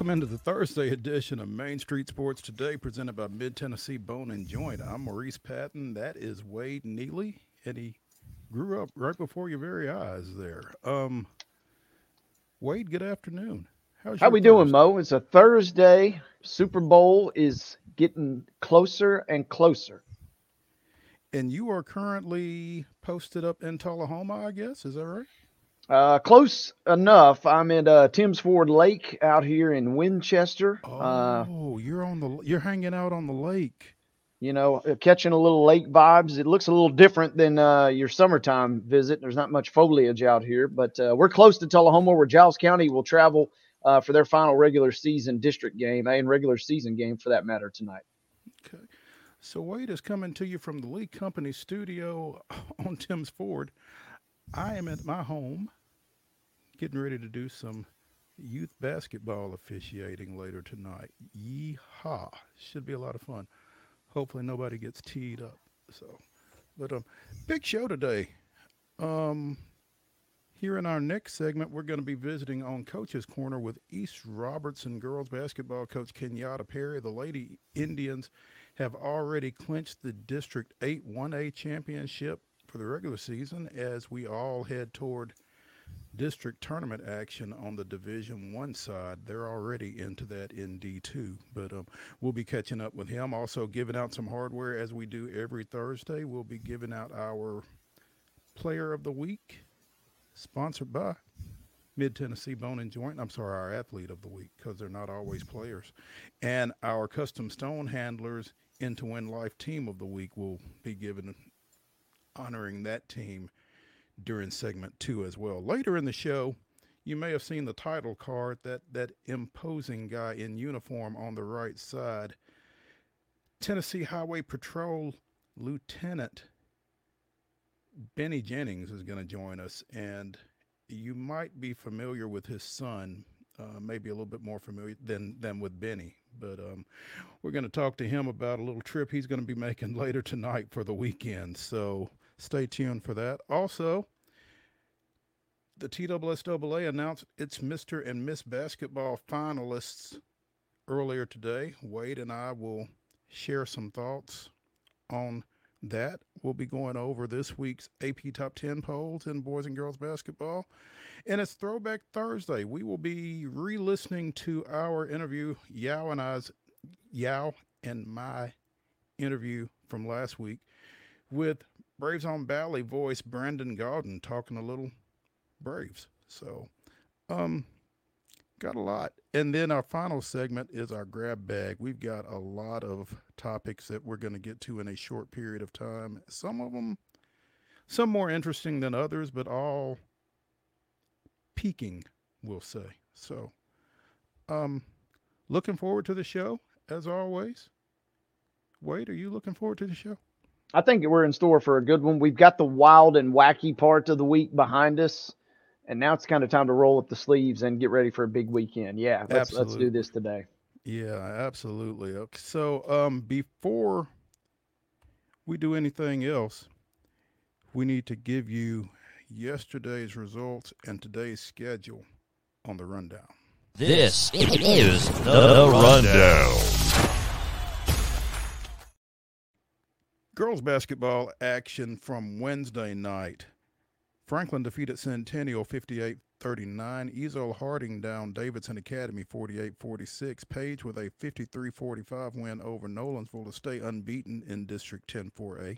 Welcome into the Thursday edition of Main Street Sports Today, presented by Mid Tennessee Bone and Joint. I'm Maurice Patton. That is Wade Neely, and he grew up right before your very eyes there. Um, Wade, good afternoon. How's How we Thursday? doing, Mo? It's a Thursday. Super Bowl is getting closer and closer. And you are currently posted up in Tullahoma, I guess. Is that right? Uh, close enough. I'm at uh, Tims Ford Lake out here in Winchester. Oh, uh, you're on the you're hanging out on the lake. You know, uh, catching a little lake vibes. It looks a little different than uh, your summertime visit. There's not much foliage out here, but uh, we're close to Tullahoma, where Giles County will travel uh, for their final regular season district game and regular season game, for that matter, tonight. Okay. So Wade is coming to you from the Lee Company studio on Tims Ford. I am at my home getting ready to do some youth basketball officiating later tonight. Yeehaw! Should be a lot of fun. Hopefully nobody gets teed up. So, but um, big show today. Um, here in our next segment, we're going to be visiting on Coach's Corner with East Robertson girls basketball coach Kenyatta Perry. The Lady Indians have already clinched the District 8 1A championship for the regular season as we all head toward – district tournament action on the Division One side. They're already into that in D two, but um, we'll be catching up with him. Also, giving out some hardware as we do every Thursday. We'll be giving out our Player of the Week, sponsored by Mid Tennessee Bone and Joint. I'm sorry, our Athlete of the Week because they're not always players, and our Custom Stone Handlers Into Win Life Team of the Week will be given honoring that team during segment two as well. Later in the show, you may have seen the title card, that, that imposing guy in uniform on the right side. Tennessee Highway Patrol Lieutenant Benny Jennings is going to join us, and you might be familiar with his son, uh, maybe a little bit more familiar than than with Benny. But um, we're going to talk to him about a little trip he's going to be making later tonight for the weekend. So Stay tuned for that. Also, the TSSAA announced its Mr. and Miss Basketball finalists earlier today. Wade and I will share some thoughts on that. We'll be going over this week's AP Top 10 polls in boys and girls basketball. And it's Throwback Thursday. We will be re listening to our interview, Yao and I's, Yao and my interview from last week with Braves on Bally voice Brandon Gaudin talking a little Braves. So, um, got a lot. And then our final segment is our grab bag. We've got a lot of topics that we're going to get to in a short period of time. Some of them, some more interesting than others, but all peaking, we'll say. So, um, looking forward to the show as always. Wade, are you looking forward to the show? I think we're in store for a good one. We've got the wild and wacky part of the week behind us, and now it's kind of time to roll up the sleeves and get ready for a big weekend. Yeah, let's let's do this today. Yeah, absolutely. Okay, so um, before we do anything else, we need to give you yesterday's results and today's schedule on the rundown. This is the rundown. Girls basketball action from Wednesday night. Franklin defeated Centennial 58 39. Ezell Harding down Davidson Academy 48 46. Page with a 53 45 win over Nolensville to stay unbeaten in District 10 4A.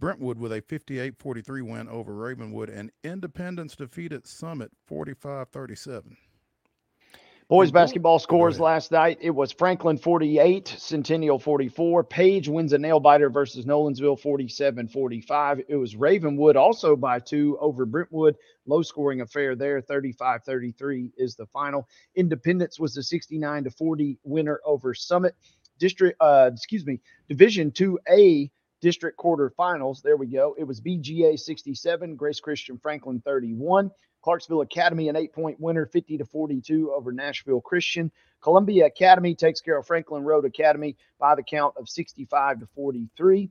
Brentwood with a 58 43 win over Ravenwood. And Independence defeated Summit 45 37. Boys basketball scores last night. It was Franklin 48, Centennial 44. Page wins a nail biter versus Nolensville 47 45. It was Ravenwood also by two over Brentwood. Low scoring affair there. 35 33 is the final. Independence was the 69 to 40 winner over Summit. District, uh, excuse me, Division 2A district quarterfinals. There we go. It was BGA 67, Grace Christian Franklin 31. Clarksville Academy, an eight point winner, 50 to 42 over Nashville Christian. Columbia Academy takes care of Franklin Road Academy by the count of 65 to 43.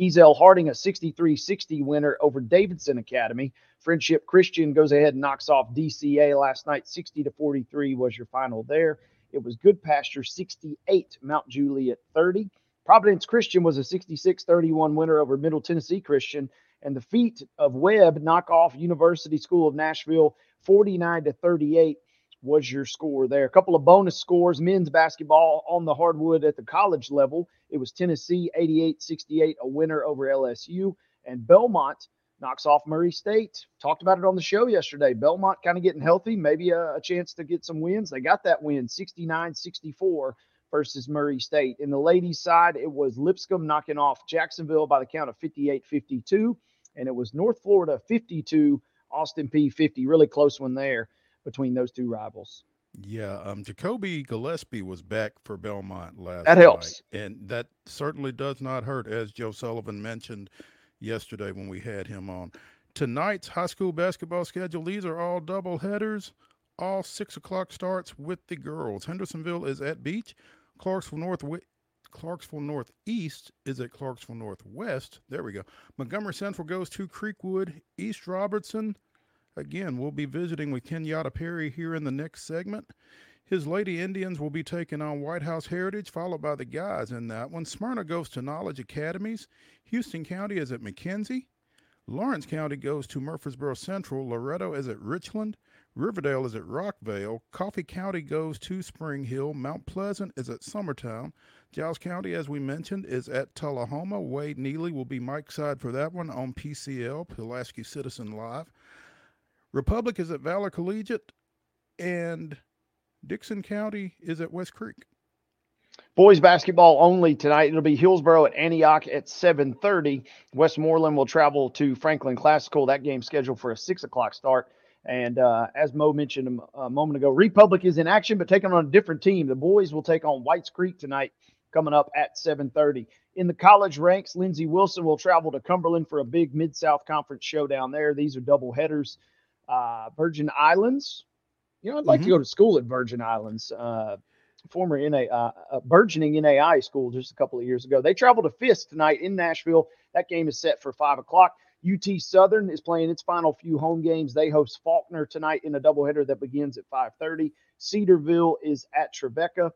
Ezell Harding, a 63 60 winner over Davidson Academy. Friendship Christian goes ahead and knocks off DCA last night. 60 to 43 was your final there. It was Goodpasture 68, Mount Juliet 30. Providence Christian was a 66 31 winner over Middle Tennessee Christian. And the feat of Webb knock off University School of Nashville 49 to 38 was your score there. A couple of bonus scores men's basketball on the hardwood at the college level. It was Tennessee 88 68, a winner over LSU. And Belmont knocks off Murray State. Talked about it on the show yesterday. Belmont kind of getting healthy, maybe a, a, chance to get some wins. They got that win 69 64 versus Murray State. In the ladies' side, it was Lipscomb knocking off Jacksonville by the count of 58 52. And it was North Florida 52, Austin Peay 50. Really close one there between those two rivals. Yeah, um, Ja'Kobi Gillespie was back for Belmont last. That helps, night, and that certainly does not hurt, as Joe Sullivan mentioned yesterday when we had him on. Tonight's high school basketball schedule: these are all double headers, all six o'clock starts with the girls. Hendersonville is at Beech, Clarksville North. Clarksville Northeast is at Clarksville Northwest. There we go. Montgomery Central goes to Creekwood. East Robertson Again, we'll be visiting with Kenyatta Perry here in the next segment. His Lady Indians will be taking on White House Heritage, followed by the guys in that one. Smyrna goes to Knowledge Academies. Houston County is at McKenzie. Lawrence County goes to Murfreesboro Central. Loretto is at Richland. Riverdale is at Rockvale. Coffee County goes to Spring Hill. Mount Pleasant is at Summertown. Giles County, as we mentioned, is at Tullahoma. Wade Neely will be Mike's side for that one on PCL, Pulaski Citizen Live. Republic is at Valor Collegiate, and Dickson County is at West Creek. Boys basketball only tonight. It'll be Hillsboro at Antioch at 7:30. Westmoreland will travel to Franklin Classical. That game scheduled for a six o'clock start. And uh, as Mo mentioned a, moment ago, Republic is in action, but taking on a different team. The boys will take on Whites Creek tonight, coming up at 7:30. In the college ranks, Lindsey Wilson will travel to Cumberland for a big Mid South Conference showdown there. These are double headers uh, Virgin Islands. You know, I'd like mm-hmm. to go to school at Virgin Islands. Uh, former NA, uh, uh, burgeoning NAI school just a couple of years ago. They travel to Fisk tonight in Nashville. That game is set for five o'clock. UT Southern is playing its final few home games. They host Faulkner tonight in a doubleheader that begins at 5:30. Cedarville is at Trevecca,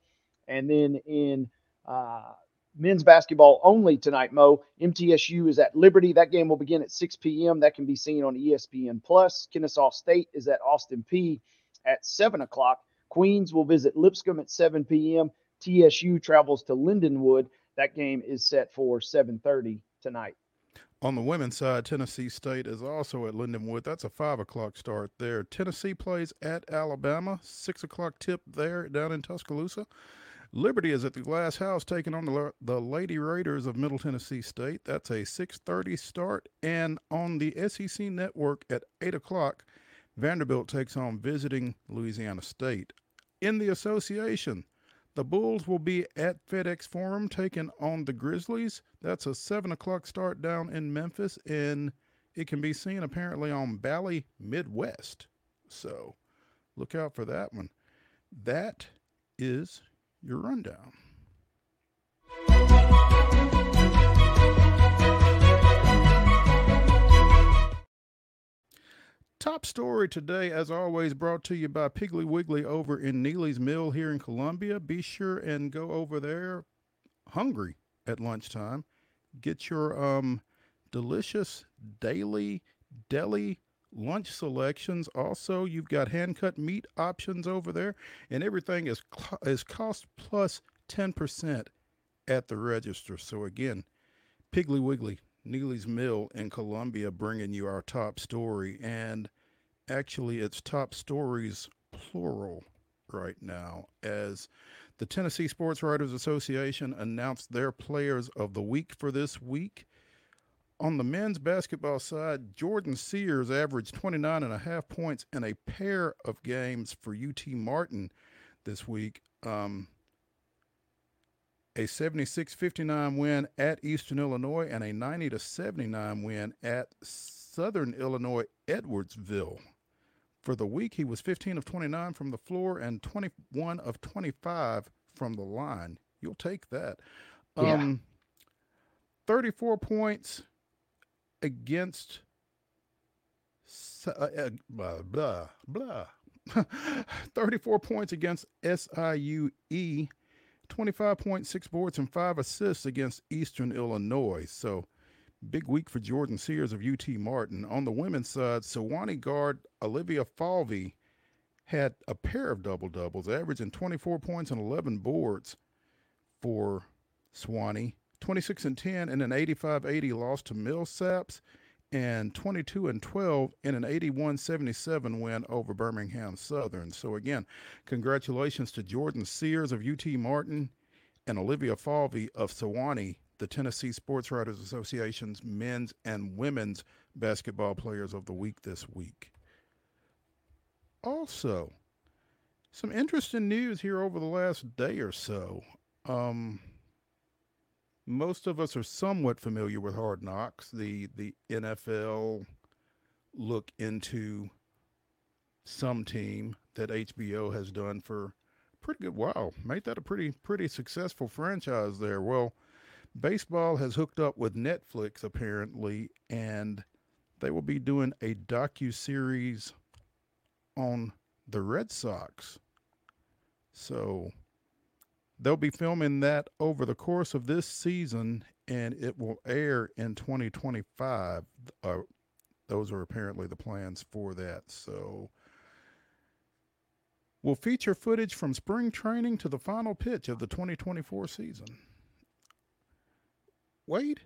and then in uh, men's basketball only tonight, Mo. MTSU is at Liberty. That game will begin at 6 p.m. That can be seen on ESPN Plus. Kennesaw State is at Austin Peay at 7 o'clock. Queens will visit Lipscomb at 7 p.m. TSU travels to Lindenwood. That game is set for 7:30 tonight. On the women's side, Tennessee State is also at Lindenwood. That's a five o'clock start there. Tennessee plays at Alabama. Six o'clock tip there down in Tuscaloosa. Liberty is at the Glass House taking on the, the Lady Raiders of Middle Tennessee State. That's a 6:30 start, and on the SEC network at 8 o'clock, Vanderbilt takes on visiting Louisiana State. In the association, the Bulls will be at FedEx Forum taking on the Grizzlies. That's a 7 o'clock start down in Memphis, and it can be seen apparently on Bally Midwest. So look out for that one. That is your rundown. Top story today, as always, brought to you by Piggly Wiggly over in Neely's Mill here in Columbia. Be sure and go over there hungry at lunchtime. Get your um, delicious daily deli lunch selections. Also, you've got hand cut meat options over there, and everything is is cost plus plus ten percent at the register. So again, Piggly Wiggly, Neely's Mill in Columbia, bringing you our top story, and actually, it's top stories plural right now as the Tennessee Sports Writers Association announced their players of the week for this week. On the men's basketball side, Jordan Sears averaged 29 and a half points in a pair of games for UT Martin this week. Um, a 76 59 win at Eastern Illinois and a 90 79 win at Southern Illinois Edwardsville. For the week, he was 15 of 29 from the floor and 21 of 25 from the line. You'll take that. Um, 34 points against uh, uh, blah blah blah. 34 points against SIUE, 25.6 boards and five assists against Eastern Illinois. So big week for Jordan Sears of UT Martin. On the women's side, Sewanee guard Olivia Falvey had a pair of double doubles, averaging 24 points and 11 boards for Sewanee. 26 and 10 in an 85-80 loss to Millsaps and 22 and 12 in an 81-77 win over Birmingham Southern. So again, congratulations to Jordan Sears of UT Martin and Olivia Falvey of Sewanee, the Tennessee Sports Writers Association's men's and women's basketball players of the week this week. Also, some interesting news here over the last day or so. Um, most of us are somewhat familiar with Hard Knocks, the the NFL look into some team that HBO has done for pretty good while. Made that a pretty pretty successful franchise there. Well, baseball has hooked up with Netflix apparently, and they will be doing a docu series on the Red Sox. So They'll be filming that over the course of this season, and it will air in 2025. Uh, those are apparently the plans for that. So we'll feature footage from spring training to the final pitch of the 2024 season. Wade,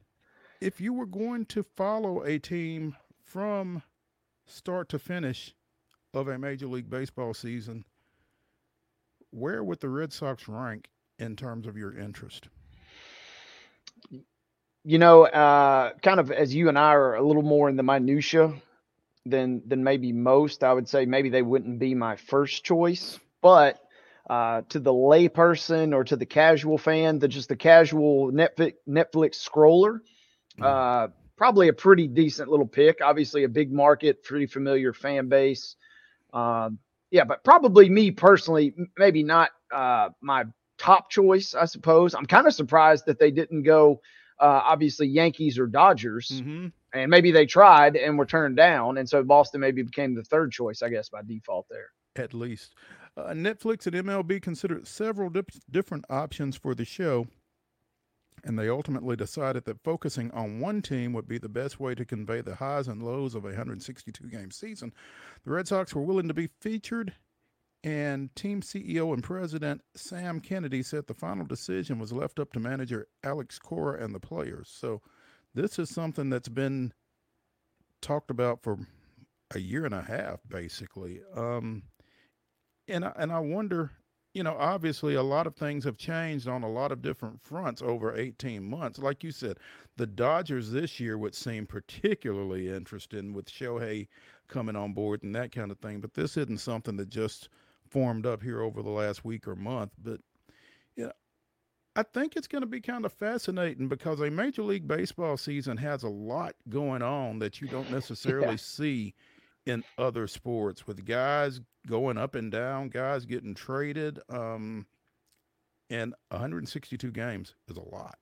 if you were going to follow a team from start to finish of a Major League Baseball season, where would the Red Sox rank in terms of your interest? You know, uh, kind of as you and I are a little more in the minutia than than maybe most, I would say maybe they wouldn't be my first choice, but uh, to the layperson or to the casual fan, the just the casual Netflix Netflix scroller, mm. uh, probably a pretty decent little pick. Obviously, a big market, pretty familiar fan base. Um, yeah, but probably me personally, maybe not uh, my top choice, I suppose. I'm kind of surprised that they didn't go, uh, obviously, Yankees or Dodgers. Mm-hmm. And maybe they tried and were turned down. And so Boston maybe became the third choice, I guess, by default there. At least. Uh, Netflix and MLB considered several dip- different options for the show. And they ultimately decided that focusing on one team would be the best way to convey the highs and lows of a 162 game season. The Red Sox were willing to be featured and team CEO and president Sam Kennedy said the final decision was left up to manager Alex Cora and the players. So this is something that's been talked about for a year and a half, basically. Um, and I, and I wonder, you know, obviously a lot of things have changed on a lot of different fronts over 18 months. Like you said, the Dodgers this year would seem particularly interesting with Shohei coming on board and that kind of thing. But this isn't something that just formed up here over the last week or month. But yeah, I think it's going to be kind of fascinating because a Major League Baseball season has a lot going on that you don't necessarily yeah. see in other sports with guys going up and down, guys getting traded. Um, and 162 games is a lot.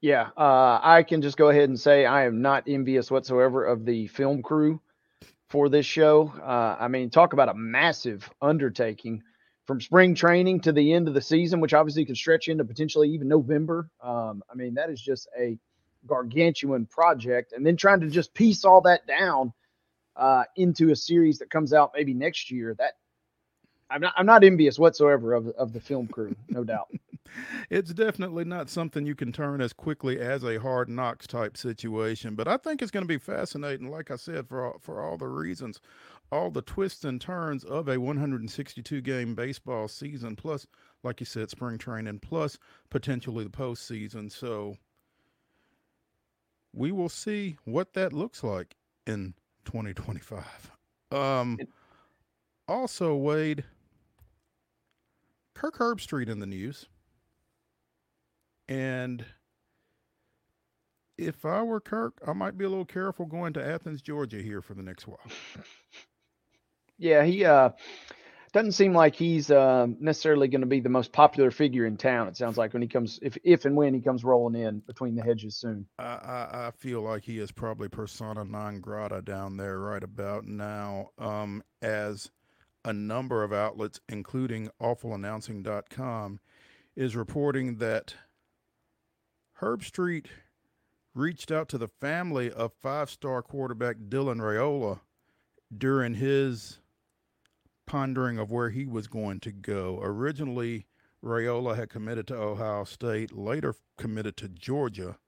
Yeah, uh, I can just go ahead and say I am not envious whatsoever of the film crew for this show. Uh, I mean, talk about a massive undertaking from spring training to the end of the season, which obviously could stretch into potentially even November. Um, I mean, that is just a gargantuan project. And then trying to just piece all that down uh, into a series that comes out maybe next year. That I'm not I'm not envious whatsoever of of the film crew, no doubt. it's definitely not something you can turn as quickly as a hard knocks type situation, but I think it's going to be fascinating. Like I said, for all, for all the reasons, all the twists and turns of a 162 game baseball season, plus, like you said, spring training, plus potentially the postseason. So we will see what that looks like in 2025. Um, also, Wade, Kirk Herbstreit in the news. And if I were Kirk, I might be a little careful going to Athens, Georgia here for the next while. Yeah, he uh doesn't seem like he's uh, necessarily going to be the most popular figure in town. It sounds like when he comes, if if and when he comes rolling in between the hedges soon. I, I, feel like he is probably persona non grata down there right about now, um, as a number of outlets, including awfulannouncing.com, is reporting that Herbstreit reached out to the family of five star quarterback Dylan Raiola during his pondering of where he was going to go. Originally, Raiola had committed to Ohio State, later committed to Georgia,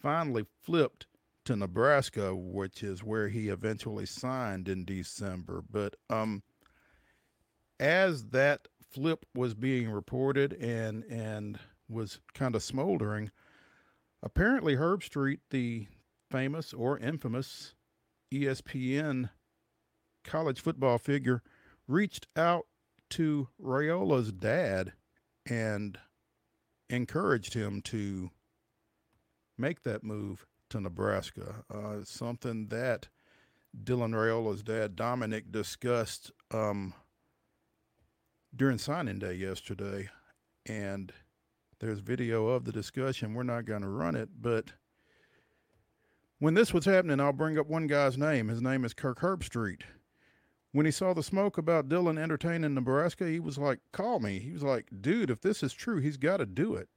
finally flipped to Nebraska, which is where he eventually signed in December. But um, as that flip was being reported and and was kind of smoldering, apparently Herbstreit, the famous or infamous ESPN college football figure, reached out to Raiola's dad and encouraged him to make that move to Nebraska. Uh, something that Dylan Raiola's dad, Dominic, discussed um, during signing day yesterday. And there's video of the discussion. We're not going to run it, but when this was happening, I'll bring up one guy's name. His name is Kirk Herbstreit when he saw the smoke about Dylan entertaining Nebraska, he was like, call me. He was like, dude, if this is true, he's got to do it.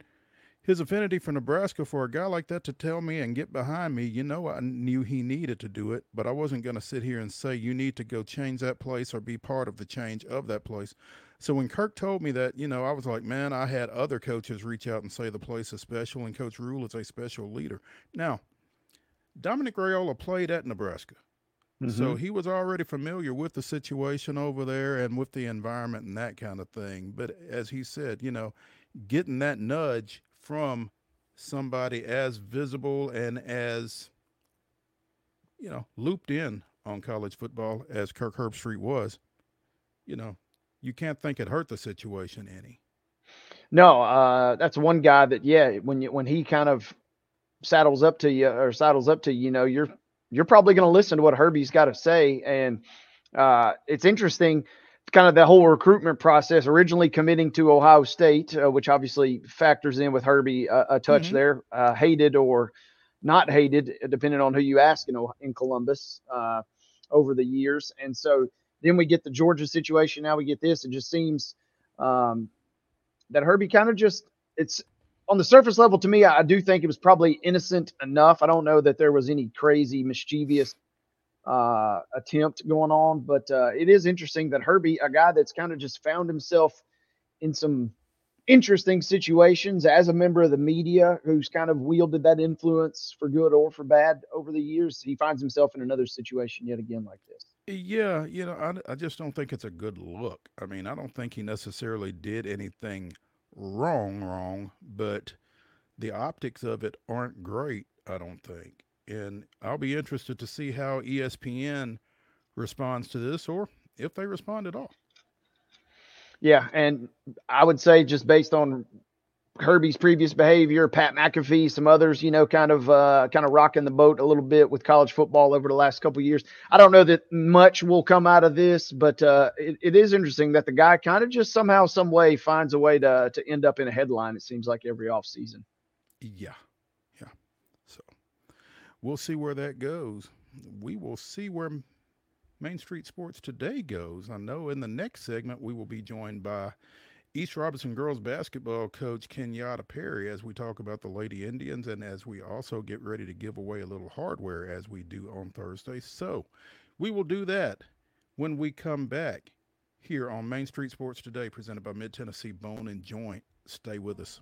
His affinity for Nebraska, for a guy like that to tell me and get behind me, you know, I knew he needed to do it, but I wasn't going to sit here and say, you need to go change that place or be part of the change of that place. So when Kirk told me that, you know, I was like, man, I had other coaches reach out and say the place is special, and Coach Rhule is a special leader. Now, Dominic Raiola played at Nebraska. Mm-hmm. So he was already familiar with the situation over there and with the environment and that kind of thing. But as he said, you know, getting that nudge from somebody as visible and as, you know, looped in on college football as Kirk Herbstreit was, you know, you can't think it hurt the situation any. No, uh, that's one guy that, yeah, when you, when he kind of saddles up to you or saddles up to you, you know, you're you're probably going to listen to what Herbie's got to say. And uh, it's interesting, kind of the whole recruitment process. Originally committing to Ohio State, uh, which obviously factors in with Herbie uh, a touch mm-hmm. there, uh, hated or not hated, depending on who you ask. You know, in Columbus uh, over the years, and so then we get the Georgia situation. Now we get this. It just seems um, that Herbie kind of just it's on the surface level, to me, I do think it was probably innocent enough. I don't know that there was any crazy, mischievous uh, attempt going on, but uh, it is interesting that Herbie, a guy that's kind of just found himself in some interesting situations as a member of the media who's kind of wielded that influence for good or for bad over the years, he finds himself in another situation yet again like this. Yeah, you know, I, I just don't think it's a good look. I mean, I don't think he necessarily did anything wrong, wrong, but the optics of it aren't great, I don't think. And I'll be interested to see how ESPN responds to this or if they respond at all. Yeah, and I would say just based on Herbie's previous behavior, Pat McAfee, some others, you know, kind of uh, kind of rocking the boat a little bit with college football over the last couple years. I don't know that much will come out of this, but uh, it, it is interesting that the guy kind of just somehow, some way finds a way to to end up in a headline. It seems like every off season. Yeah, yeah. So we'll see where that goes. We will see where Main Street Sports today goes. I know in the next segment we will be joined by East Robertson girls basketball coach Kenyatta Perry as we talk about the Lady Indians and as we also get ready to give away a little hardware as we do on Thursday. So we will do that when we come back here on Main Street Sports Today, presented by Mid Tennessee Bone and Joint. Stay with us.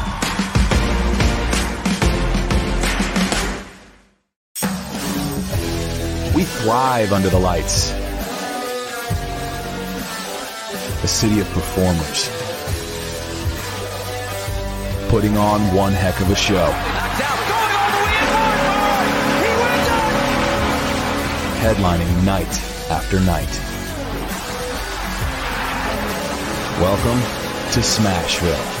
We thrive under the lights. A city of performers. Putting on one heck of a show. Headlining night after night. Welcome to Smashville.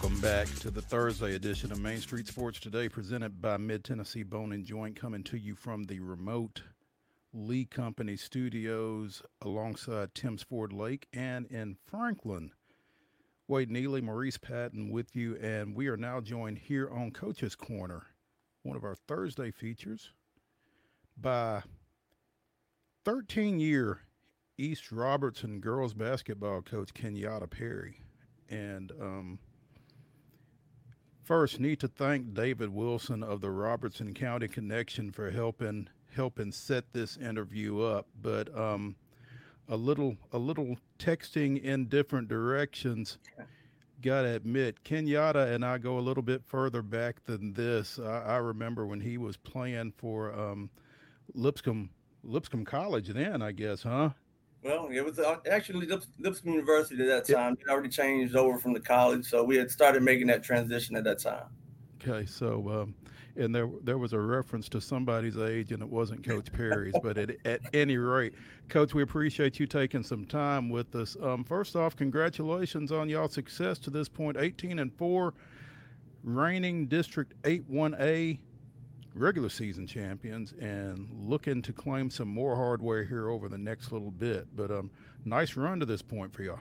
Welcome back to the Thursday edition of Main Street Sports Today, presented by Mid Tennessee Bone and Joint, coming to you from the remote Lee Company studios alongside Tims Ford Lake and in Franklin. Wade Neely, Maurice Patton with you, and we are now joined here on Coach's Corner, one of our Thursday features, by 13 year East Robertson girls basketball coach Kenyatta Perry. And um, First, need to thank David Wilson of the Robertson County Connection for helping helping set this interview up. But um, a little a little texting in different directions. Got to admit, Kenyatta and I go a little bit further back than this. I, I remember when he was playing for um, Lipscomb Lipscomb College. Then I guess, huh? Well, it was uh, actually Lipscomb University at that time. It already changed over from the college, so we had started making that transition at that time. Okay, so um, and there there was a reference to somebody's age, and it wasn't Coach Perry's. but at, at any rate, Coach, we appreciate you taking some time with us. Um, first off, congratulations on y'all success to this point, 18 and four, reigning District 8-1A regular season champions and looking to claim some more hardware here over the next little bit. But um, nice run to this point for y'all.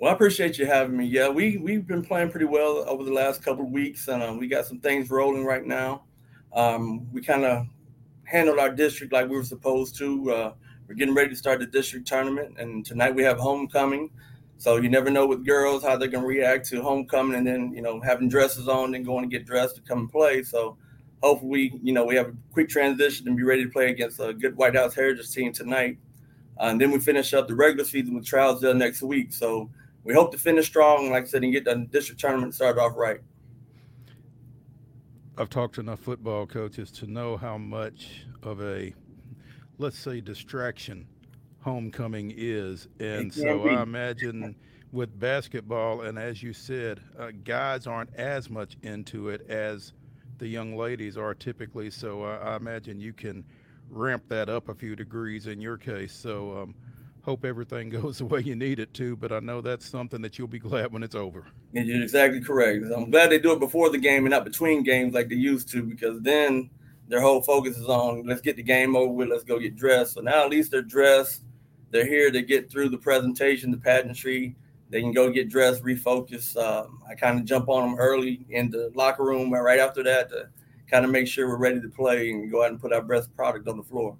Well, I appreciate you having me. Yeah, we we've been playing pretty well over the last couple of weeks, and um, we got some things rolling right now. Um, we kind of handled our district like we were supposed to. Uh, we're getting ready to start the district tournament, and tonight we have homecoming. So you never know with girls how they're gonna react to homecoming, and then you know having dresses on, and going to get dressed to come and play. So hopefully, you know, we have a quick transition and be ready to play against a good White House Heritage team tonight. Uh, and then we finish up the regular season with Trousdale next week. So we hope to finish strong, like I said, and get the district tournament started off right. I've talked to enough football coaches to know how much of a, let's say, distraction homecoming is. And so I imagine with basketball, and as you said, uh, guys aren't as much into it as the young ladies are typically. So uh, I imagine you can ramp that up a few degrees in your case. So um, hope everything goes the way you need it to. But I know that's something that you'll be glad when it's over. You're exactly correct. I'm glad they do it before the game and not between games like they used to, because then their whole focus is on let's get the game over with, let's go get dressed. So now at least they're dressed. They're here to get through the presentation, the pageantry. They can go get dressed, refocus. Um, I kind of jump on them early in the locker room, right after that to kind of make sure we're ready to play and go out and put our best product on the floor.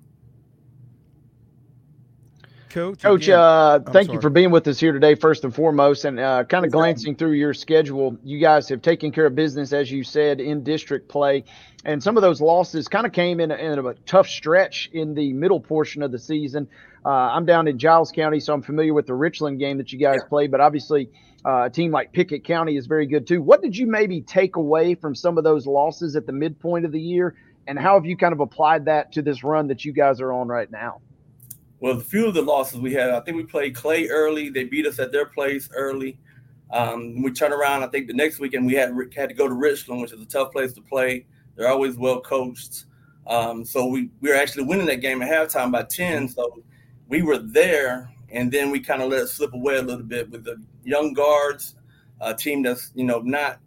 Coach, Coach, uh, thank sorry. you for being with us here today, first and foremost. And uh, kind of glancing through your schedule, you guys have taken care of business, as you said, in district play. And some of those losses kind of came in a, in a tough stretch in the middle portion of the season. Uh, I'm down in Giles County, so I'm familiar with the Richland game that you guys Yeah. played. But obviously, uh, a team like Pickett County is very good too. What did you maybe take away from some of those losses at the midpoint of the year? And how have you kind of applied that to this run that you guys are on right now? Well, a few of the losses we had, I think we played Clay early. They beat us at their place early. Um, we turned around. I think the next weekend we had had to go to Richland, which is a tough place to play. They're always well coached. Um, so we, we were actually winning that game at halftime by 10. So we were there, and then we kind of let it slip away a little bit with the young guards, a team that's you know not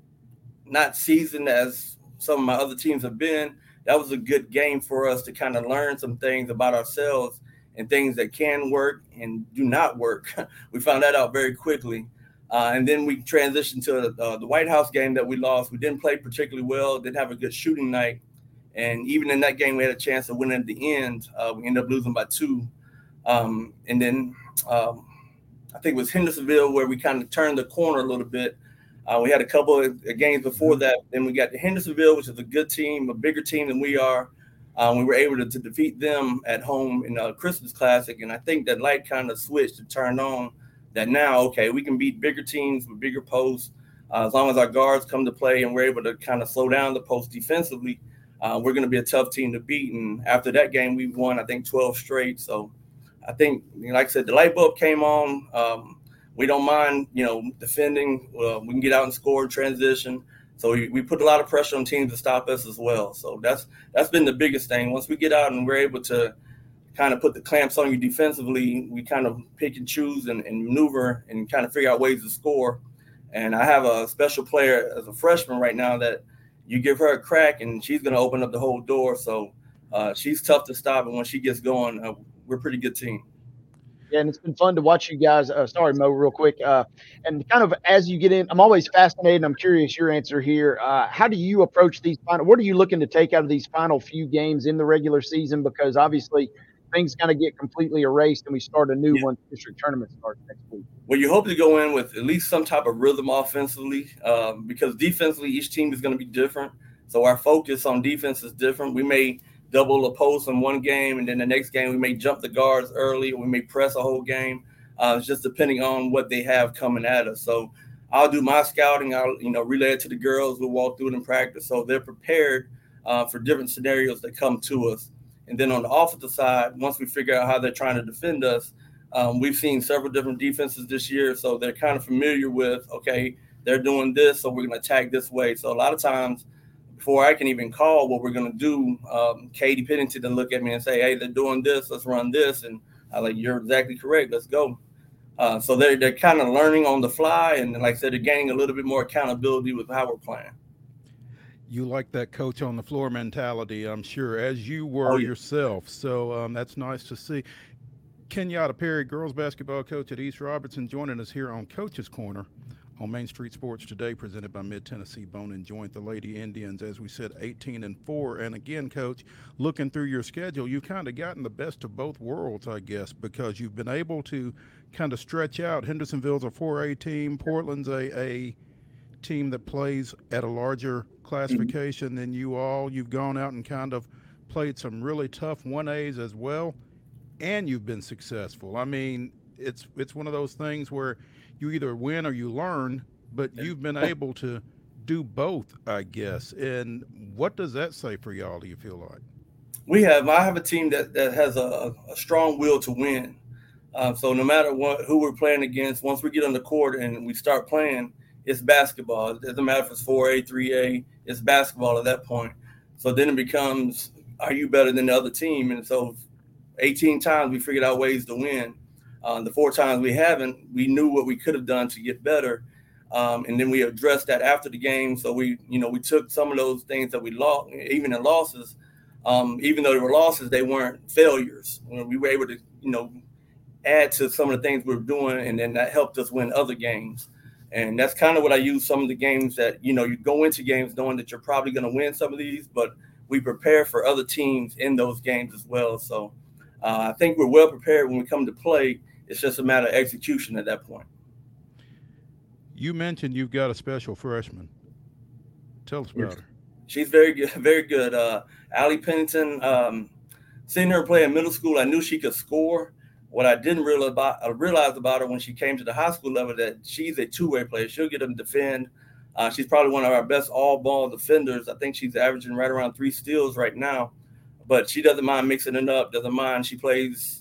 not seasoned as some of my other teams have been. That was a good game for us to kind of learn some things about ourselves and things that can work and do not work. we found that out very quickly. Uh, and then we transitioned to uh, the White House game that we lost. We didn't play particularly well, didn't have a good shooting night. And even in that game, we had a chance to win at the end. Uh, we ended up losing by two. Um, and then um, I think it was Hendersonville where we kind of turned the corner a little bit. Uh, we had a couple of games before that. Then we got to Hendersonville, which is a good team, a bigger team than we are. Um, we were able to, to defeat them at home in a Christmas Classic, and I think that light kind of switched and turned on. That now, okay, we can beat bigger teams with bigger posts uh, as long as our guards come to play and we're able to kind of slow down the post defensively. Uh, we're going to be a tough team to beat. And after that game, we won, I think, 12 straight. So I think, like I said, the light bulb came on. Um, we don't mind, you know, defending. Uh, we can get out and score transition. So we, we put a lot of pressure on teams to stop us as well. So that's that's been the biggest thing. Once we get out and we're able to kind of put the clamps on you defensively, we kind of pick and choose and, and maneuver and kind of figure out ways to score. And I have a special player as a freshman right now that you give her a crack and she's going to open up the whole door. So uh, she's tough to stop. And when she gets going, uh, we're a pretty good team. And it's been fun to watch you guys. Uh, sorry, Mo, real quick. Uh, and kind of as you get in, I'm always fascinated. I'm curious your answer here. Uh, how do you approach these final? What are you looking to take out of these final few games in the regular season? Because obviously things kind of get completely erased, and we start a new Yeah. one. District tournament starts next week. Well, you hope to go in with at least some type of rhythm offensively, um, because defensively each team is going to be different. So our focus on defense is different. We may double a post in one game, and then the next game we may jump the guards early. We may press a whole game. Uh, it's just depending on what they have coming at us. So I'll do my scouting. I'll you know relay it to the girls. We'll walk through it in practice, so they're prepared uh, for different scenarios that come to us. And then on the offensive side, once we figure out how they're trying to defend us, um, we've seen several different defenses this year, so they're kind of familiar with okay, they're doing this, so we're going to attack this way. So a lot of times, before I can even call what we're going to do, um, Katie Pennington to look at me and say, "Hey, they're doing this. Let's run this." And I'm like, "You're exactly correct. Let's go." Uh, so they're they're kind of learning on the fly, and like I said, they're gaining a little bit more accountability with how we're playing. You like that coach on the floor mentality, I'm sure, as you were Oh, yeah. yourself. So um, that's nice to see. Kenyatta Perry, girls basketball coach at East Robertson, joining us here on Coach's Corner on Main Street Sports today, presented by Mid Tennessee Bone and Joint. The Lady Indians, as we said, 18 and four. And again, coach, looking through your schedule, you've kind of gotten the best of both worlds, I guess, because you've been able to kind of stretch out. Hendersonville's a 4A team, Portland's a, a team that plays at a larger classification than you all. You've gone out and kind of played some really tough 1As as well, and you've been successful. I mean, it's it's one of those things where you either win or you learn, but you've been able to do both, I guess. And what does that say for y'all? Do you feel like? we have I have a team that, that has a, a strong will to win. Uh, so no matter what who we're playing against, once we get on the court and we start playing, it's basketball. It doesn't matter if it's four A, three A, it's basketball at that point. So then it becomes are you better than the other team? And so 18 times we figured out ways to win. Uh, the four times we haven't, we knew what we could have done to get better. Um, and then we addressed that after the game. So we, you know, we took some of those things that we lost, even in losses, um, even though they were losses, they weren't failures. When we were able to, you know, add to some of the things we were doing, and then that helped us win other games. And that's kind of what I use some of the games that, you know, you go into games knowing that you're probably going to win some of these, but we prepare for other teams in those games as well. So uh, I think we're well prepared when we come to play. It's just a matter of execution at that point. You mentioned you've got a special freshman. Tell us about her. She's very good, very good. Uh, Allie Pennington, um, seeing her play in middle school, I knew she could score. What I didn't realize about, realize about her when she came to the high school level that she's a two-way player. She'll get them defend. Uh, she's probably one of our best all-ball defenders. I think she's averaging right around three steals right now, but she doesn't mind mixing it up. Doesn't mind. She plays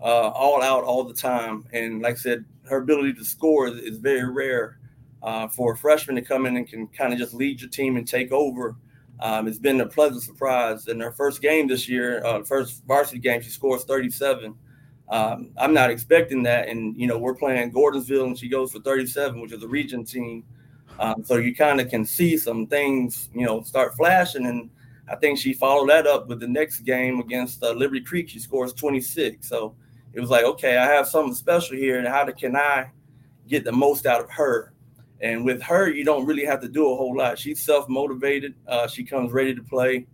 uh, all out all the time, and like I said, her ability to score is, very rare. Uh, for a freshman to come in and can kind of just lead your team and take over, um, it's been a pleasant surprise. In her first game this year, uh, first varsity game, she scores 37. Um, I'm not expecting that, and you know we're playing Gordonsville, and she goes for 37, which is a region team. Um, so you kind of can see some things, you know, start flashing, and I think she followed that up with the next game against uh, Liberty Creek. She scores 26. So it was like, okay, I have something special here, and how can I get the most out of her? And with her, you don't really have to do a whole lot. She's self motivated. Uh, she comes ready to play.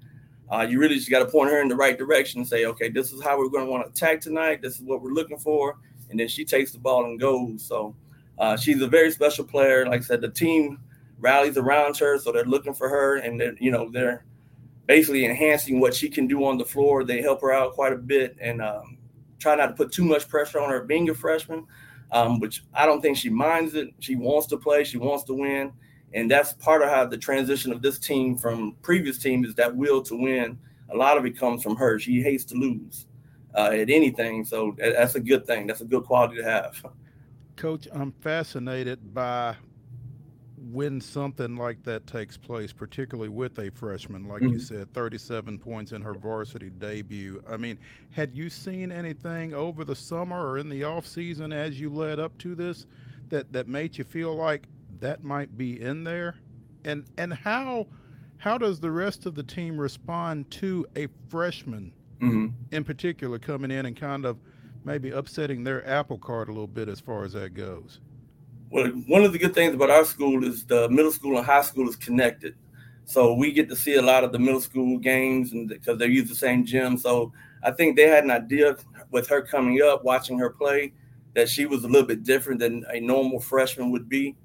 Uh, you really just got to point her in the right direction and say, okay, this is how we're going to want to attack tonight. This is what we're looking for. And then she takes the ball and goes. So uh, she's a very special player. Like I said, the team rallies around her, so they're looking for her, and they're you know they're basically enhancing what she can do on the floor. They help her out quite a bit and um, try not to put too much pressure on her being a freshman um, which I don't think she minds it. She wants to play, she wants to win. And that's part of how the transition of this team from previous team is that will to win. A lot of it comes from her. She hates to lose uh, at anything. So that's a good thing. That's a good quality to have. Coach, I'm fascinated by when something like that takes place, particularly with a freshman, like mm-hmm. you said, 37 points in her varsity debut. I mean, had you seen anything over the summer or in the off season as you led up to this that that made you feel like that might be in there? And and how how does the rest of the team respond to a freshman mm-hmm. in particular coming in and kind of maybe upsetting their apple cart a little bit as far as that goes? Well, one of the good things about our school is the middle school and high school is connected. So we get to see a lot of the middle school games and because they use the same gym. So I think they had an idea with her coming up, watching her play, that she was a little bit different than a normal freshman would be.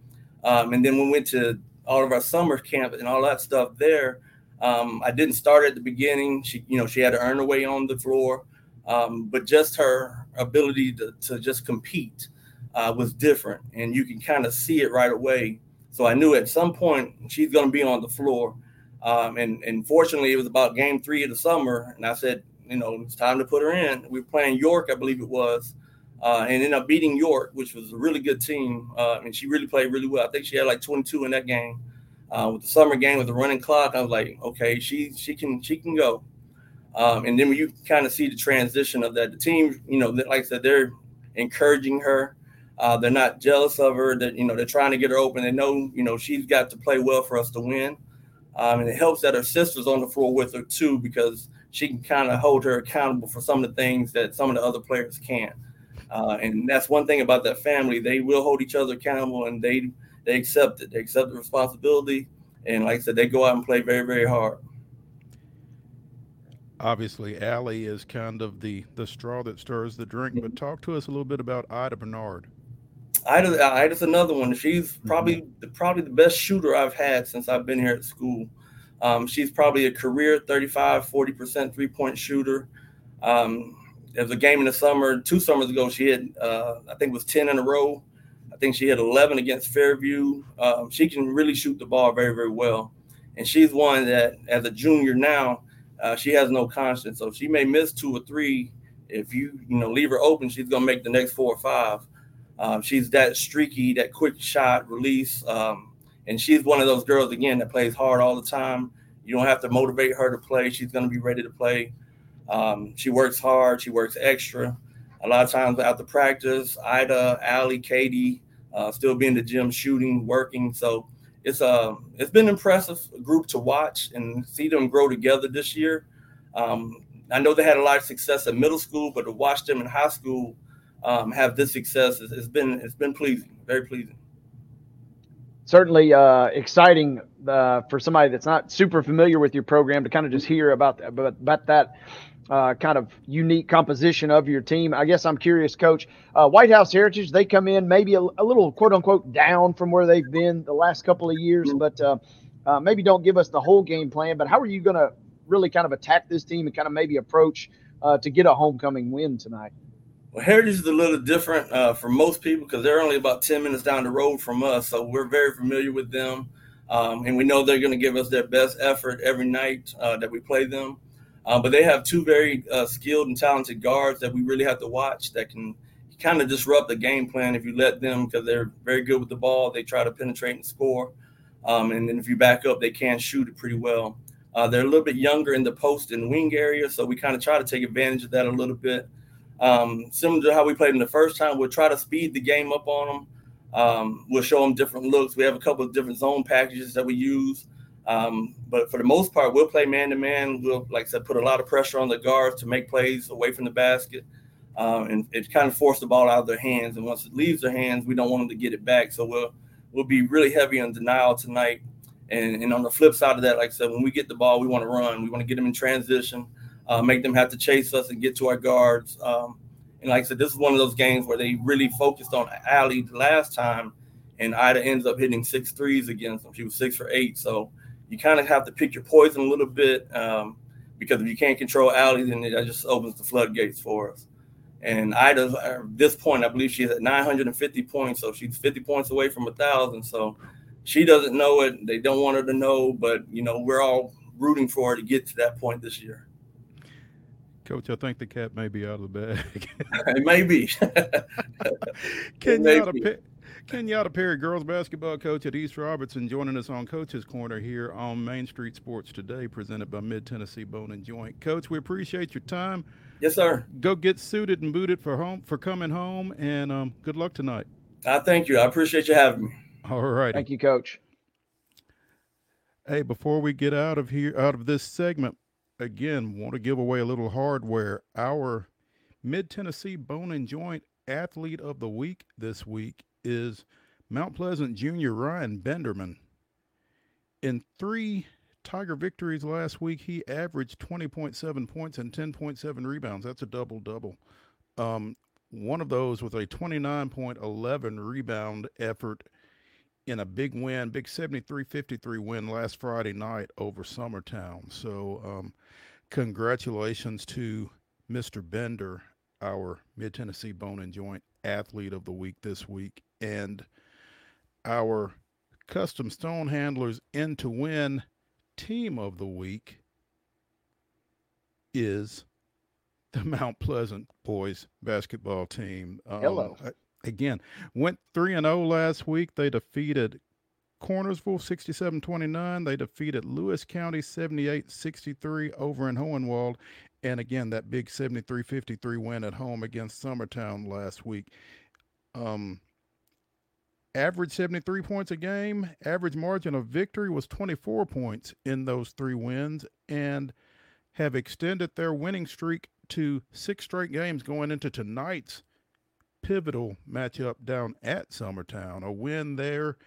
Um, and then we went to all of our summer camp and all that stuff there. Um, I didn't start at the beginning. She, you know, she had to earn her way on the floor, um, but just her ability to, to just compete uh, was different, and you can kind of see it right away. So I knew at some point she's going to be on the floor. Um, and, and fortunately, it was about game three of the summer, and I said, you know, it's time to put her in. We were playing York, I believe it was, uh, and ended up beating York, which was a really good team. Uh, and she really played really well. I think she had like 22 in that game. Uh, with the summer game with the running clock, I was like, okay, she she can she can go. Um, and then when you kind of see the transition of that, the team, you know, like I said, they're encouraging her. Uh, they're not jealous of her. That you know they're trying to get her open. They know you know she's got to play well for us to win, um, and it helps that her sister's on the floor with her too because she can kind of hold her accountable for some of the things that some of the other players can't. Uh, and that's one thing about that family; they will hold each other accountable, and they they accept it. They accept the responsibility, and like I said, they go out and play very very hard obviously Allie is kind of the the straw that stirs the drink. But talk to us a little bit about Ida Bernard. Ida, Ida's another one. She's mm-hmm. probably mm-hmm. probably the best shooter I've had since I've been here at school. Um, she's probably a career 35, 40% three point shooter. Um, there was a game in the summer, two summers ago, she had, uh, I think it was 10 in a row. I think she had 11 against Fairview. Um, she can really shoot the ball very, very well. And she's one that, as a junior now, uh, she has no conscience. So she may miss two or three. If you, you know, leave her open, she's going to make the next four or five. Um, she's that streaky, that quick shot release, um, and she's one of those girls again that plays hard all the time. You don't have to motivate her to play. She's going to be ready to play. Um, she works hard. She works extra. A lot of times after practice, Ida, Allie, Katie, uh, still be in the gym shooting, working. So it's uh, it's been impressive group to watch and see them grow together this year. Um, I know they had a lot of success at middle school, but to watch them in high school um, have this success, it's, it's been it's been pleasing, very pleasing. Certainly uh, exciting uh, for somebody that's not super familiar with your program to kind of just hear about about, about that uh, kind of unique composition of your team. I guess I'm curious, Coach. Uh, White House Heritage, they come in maybe a, a, little quote unquote down from where they've been the last couple of years, mm-hmm. but uh, uh, maybe don't give us the whole game plan. But how are you going to really kind of attack this team and kind of maybe approach uh, to get a homecoming win tonight? Well, Heritage is a little different uh, for most people because they're only about 10 minutes down the road from us. So we're very familiar with them. Um, and we know they're going to give us their best effort every night uh, that we play them. Uh, but they have two very uh, skilled and talented guards that we really have to watch that can kind of disrupt the game plan if you let them because they're very good with the ball. They try to penetrate and score. Um, and then if you back up, they can shoot it pretty well. Uh, they're a little bit younger in the post and wing area, so we kind of try to take advantage of that a little bit. Um, similar to how we played them the first time, we'll try to speed the game up on them. Um, we'll show them different looks. We have a couple of different zone packages that we use. Um, but for the most part, we'll play man to man. We'll, like I said, put a lot of pressure on the guards to make plays away from the basket. Um, and it kind of force the ball out of their hands. And once it leaves their hands, we don't want them to get it back. So we'll we'll be really heavy on denial tonight. And, and on the flip side of that, like I said, when we get the ball, we want to run. We want to get them in transition, uh, make them have to chase us and get to our guards. Um, and like I said, this is one of those games where they really focused on Allie the last time, and Ida ends up hitting six threes against them. She was six for eight. So you kind of have to pick your poison a little bit um, because if you can't control Allie, then it just opens the floodgates for us. And Ida, at this point, I believe she's at 950 points, so she's 50 points away from a thousand. So she doesn't know it; they don't want her to know, but you know we're all rooting for her to get to that point this year. Coach, I think the cat may be out of the bag. it may be. Can you pick? Kenyatta Perry, girls basketball coach at East Robertson, joining us on Coach's Corner here on Main Street Sports today, presented by Mid Tennessee Bone and Joint. Coach, we appreciate your time. Yes, sir. Go get suited and booted for home for coming home, and um, good luck tonight. I thank you. I appreciate you having me. All right. Thank you, Coach. Hey, before we get out of here, out of this segment, again, want to give away a little hardware. Our Mid Tennessee Bone and Joint Athlete of the Week this week is Mount Pleasant junior Ryan Benderman. In three Tiger victories last week, he averaged 20.7 points and 10.7 rebounds. That's a double double. Um, one of those with a 29.11 rebound effort in a big win, big 73 53 win last Friday night over Summertown. So, um, congratulations to Mr. Bender, our Mid Tennessee Bone and Joint Athlete of the Week this week and our custom stone handlers in to win team of the week is the Mount Pleasant boys basketball team. Um, Hello. Again, went 3 and 0 last week. They defeated Cornersville 67 29. They defeated Lewis County 78 63 over in Hohenwald. And again, that big 73 53 win at home against Summertown last week. Um, average 73 points a game. Average margin of victory was 24 points in those three wins and have extended their winning streak to six straight games going into tonight's pivotal matchup down at Summertown. A win there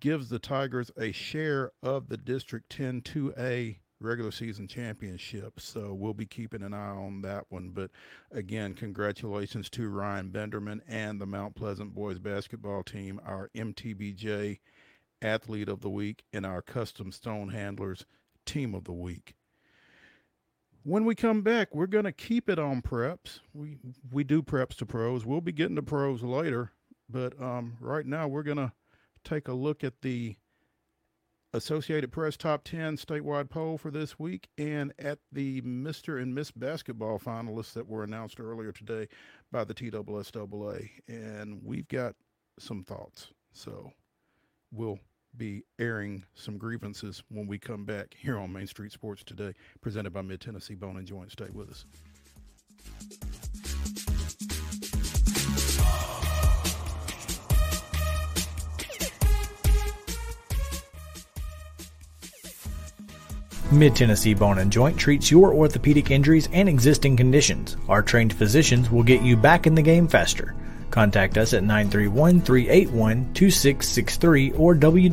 gives the Tigers a share of the District 10 2A regular season championship. So we'll be keeping an eye on that one. But again, congratulations to Ryan Benderman and the Mount Pleasant boys basketball team, our MTBJ athlete of the week, and our custom stone handlers team of the week. When we come back, we're going to keep it on preps. We we do preps to pros. We'll be getting to pros later, but um, right now we're going to take a look at the Associated Press Top 10 statewide poll for this week and at the Mr. and Miss Basketball finalists that were announced earlier today by the TSSAA. And we've got some thoughts. So we'll be airing some grievances when we come back here on Main Street Sports today, presented by Mid Tennessee Bone and Joint. Stay with us. Mid Tennessee Bone and Joint treats your orthopedic injuries and existing conditions. Our trained physicians will get you back in the game faster. Contact us at 931 381 2663 or www.mtbj.net.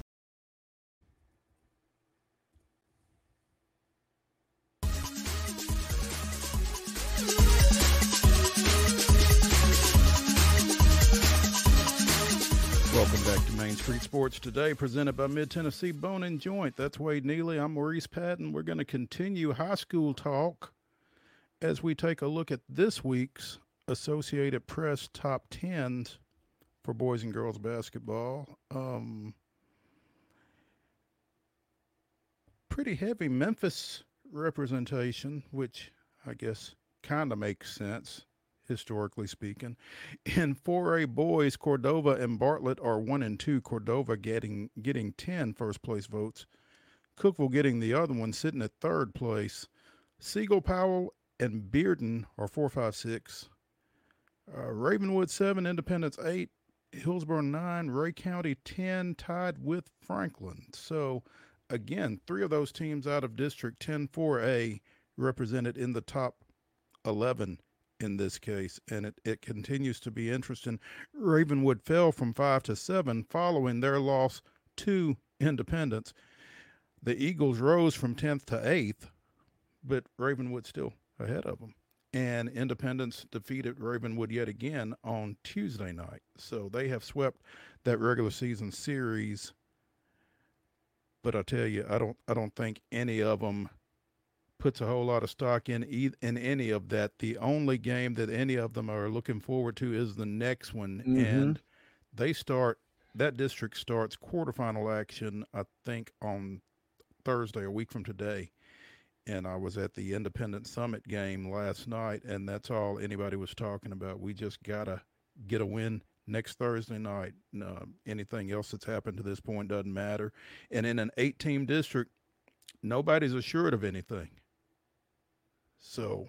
Street Sports today, presented by Mid Tennessee Bone and Joint. That's Wade Neely. I'm Maurice Patton. We're going to continue high school talk as we take a look at this week's Associated Press top 10s for boys and girls basketball. Um, pretty heavy Memphis representation, which I guess kind of makes sense historically speaking. In 4A boys, Cordova and Bartlett are one and two. Cordova getting getting 10 first place votes. Cookeville getting the other one, sitting at third place. Siegel Powell and Bearden are four, five, six. Uh, Ravenwood seven, Independence eight, Hillsboro nine, Rhea County ten, tied with Franklin. So again, three of those teams out of District 10 4A represented in the top 11 in this case, and it, it continues to be interesting. Ravenwood fell from five to seven following their loss to Independence. The Eagles rose from 10th to 8th, but Ravenwood still ahead of them. And Independence defeated Ravenwood yet again on Tuesday night. So they have swept that regular season series. But I tell you, I don't I don't think any of them puts a whole lot of stock in e- in any of that. The only game that any of them are looking forward to is the next one, Mhm. and they start that district starts quarterfinal action. I think on Thursday, a week from today. And I was at the Independent Summit game last night, and that's all anybody was talking about. We just gotta get a win next Thursday night. Uh, anything else that's happened to this point doesn't matter. And in an eight team district, nobody's assured of anything. So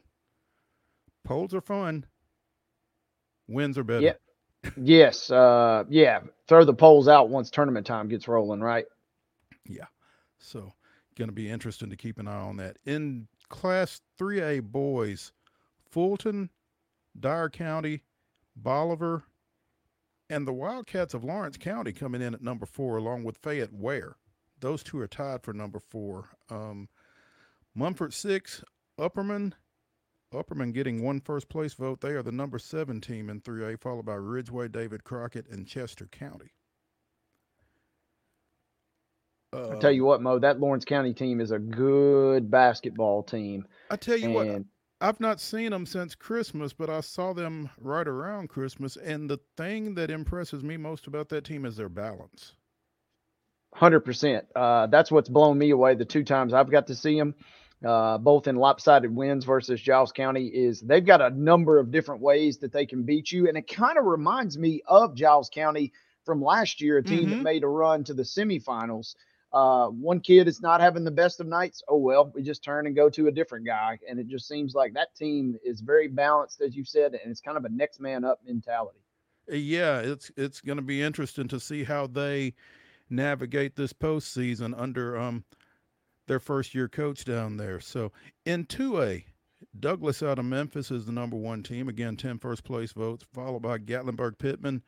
polls are fun. Wins are better. Yeah. yes. Uh, yeah. Throw the polls out once tournament time gets rolling, right? Yeah. So going to be interesting to keep an eye on that. In Class 3A boys, Fulton, Dyer County, Bolivar, and the Wildcats of Lawrence County coming in at number four, along with Fayette Ware. Those two are tied for number four. Um, Munford six, Upperman. Upperman getting one first place vote. They are the number seven team in 3A, followed by Ridgeway, David Crockett, and Chester County. Uh, I tell you what, Mo, that Lawrence County team is a good basketball team. I tell you and what, I've not seen them since Christmas, but I saw them right around Christmas. And the thing that impresses me most about that team is their balance. Hundred uh, percent. That's what's blown me away. The two times I've got to see them, uh, both in lopsided wins versus Giles County, is they've got a number of different ways that they can beat you, and it kind of reminds me of Giles County from last year, a team mm-hmm. that made a run to the semifinals. Uh, one kid is not having the best of nights. Oh well, we just turn and go to a different guy, and it just seems like that team is very balanced, as you said, and it's kind of a next man up mentality. Yeah, it's it's going to be interesting to see how they navigate this postseason under um their first year coach down there. So in two A, Douglas out of Memphis is the number one team. Again, 10 first place votes, followed by Gatlinburg Pittman,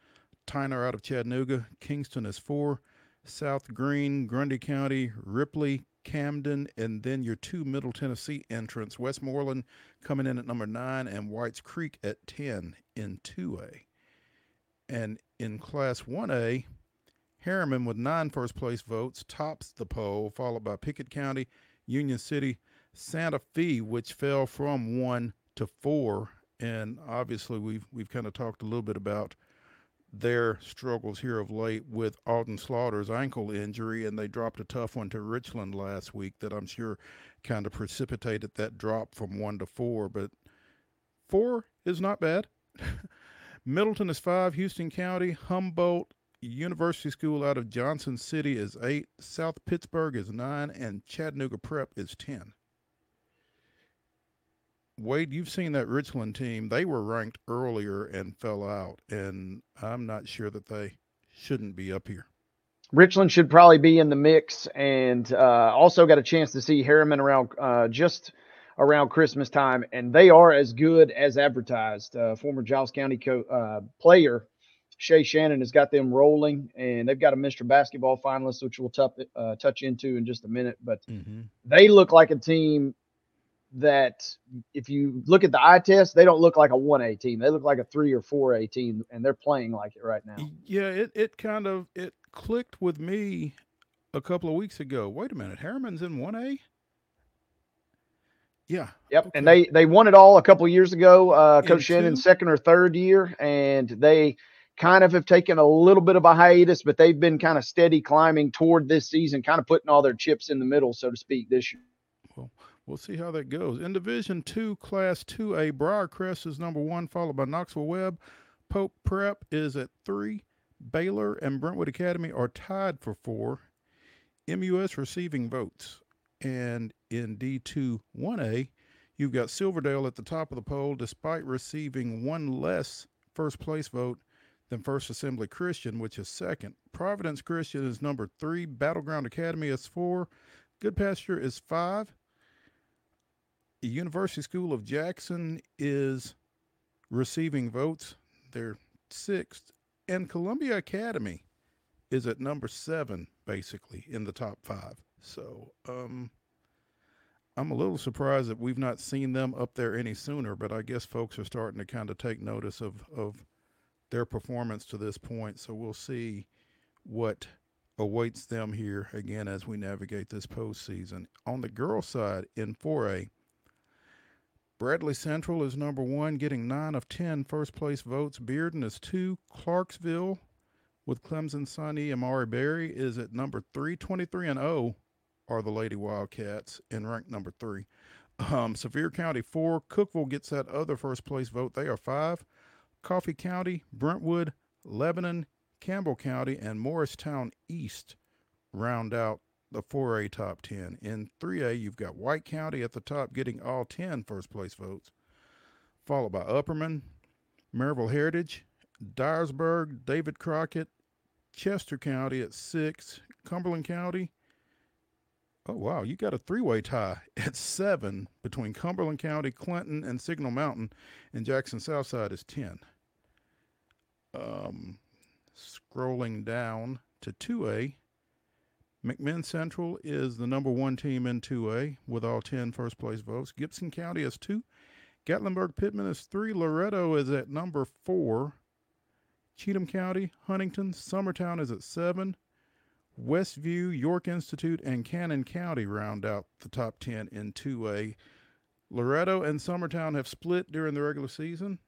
Tyner out of Chattanooga, Kingston is four. South Greene, Grundy County, Ripley, Camden, and then your two Middle Tennessee entrants, Westmoreland coming in at number nine and Whites Creek at 10 in 2A. And in Class 1A, Harriman with nine first place votes tops the poll, followed by Pickett County, Union City, Santa Fe, which fell from one to four. And obviously, we've we've kind of talked a little bit about their struggles here of late with Alton Slaughter's ankle injury, and they dropped a tough one to Richland last week that I'm sure kind of precipitated that drop from one to four. But four is not bad. Middleton is five, Houston County, Humboldt University School out of Johnson City is eight, South Pittsburg is nine, and Chattanooga Prep is 10. Wade, you've seen that Richland team. They were ranked earlier and fell out, and I'm not sure that they shouldn't be up here. Richland should probably be in the mix, and uh, also got a chance to see Harriman around uh, just around Christmas time, and they are as good as advertised. Uh, former Giles County co- uh, player Shay Shannon has got them rolling, and they've got a Mr. Basketball finalist, which we'll t- uh, touch into in just a minute. But mm-hmm. they look like a team that if you look at the eye test, they don't look like a 1A team. They look like a 3 or 4A team and they're playing like it right now. Yeah, it it kind of it clicked with me a couple of weeks ago. Wait a minute, Harriman's in 1A? Yeah. Yep. Okay. And they they won it all a couple years ago. Uh Coach Shannon's second or third year and they kind of have taken a little bit of a hiatus, but they've been kind of steady climbing toward this season, kind of putting all their chips in the middle, so to speak, this year. Well, We'll see how that goes. In Division Two, Class Two A, Briarcrest is number one, followed by Knoxville Webb. Pope Prep is at three. Baylor and Brentwood Academy are tied for four. MUS receiving votes. And in D2 1A, you've got Silverdale at the top of the poll, despite receiving one less first place vote than First Assembly Christian, which is second. Providence Christian is number three. Battleground Academy is four. Good Goodpasture is five. University School of Jackson is receiving votes. They're sixth. And Columbia Academy is at number seven, basically, in the top five. So um, I'm a little surprised that we've not seen them up there any sooner, but I guess folks are starting to kind of take notice of, of their performance to this point. So we'll see what awaits them here again as we navigate this postseason. On the girls' side, in 4A, Bradley Central is number one, getting nine of 10 first place votes. Bearden is two. Clarksville with Clemson signee Amari Berry is at number three. 23 and 0 are the Lady Wildcats in rank number three. Um, Sevier County four. Cookeville gets that other first place vote. They are five. Coffee County, Brentwood, Lebanon, Campbell County, and Morristown East round out the 4A top 10. In 3A, you've got White County at the top getting all 10 first place votes, followed by Upperman, Maryville Heritage, Dyersburg, David Crockett, Chester County at six, Cumberland County. Oh, wow, you got a three way tie at seven between Cumberland County, Clinton, and Signal Mountain, and Jackson Southside is 10. Um, scrolling down to 2A, McMinn Central is the number one team in 2A with all 10 first place votes. Gibson County is two. Gatlinburg Pittman is three. Loretto is at number four. Cheatham County, Huntingdon, Summertown is at seven. Westview, York Institute, and Cannon County round out the top 10 in 2A. Loretto and Summertown have split during the regular season.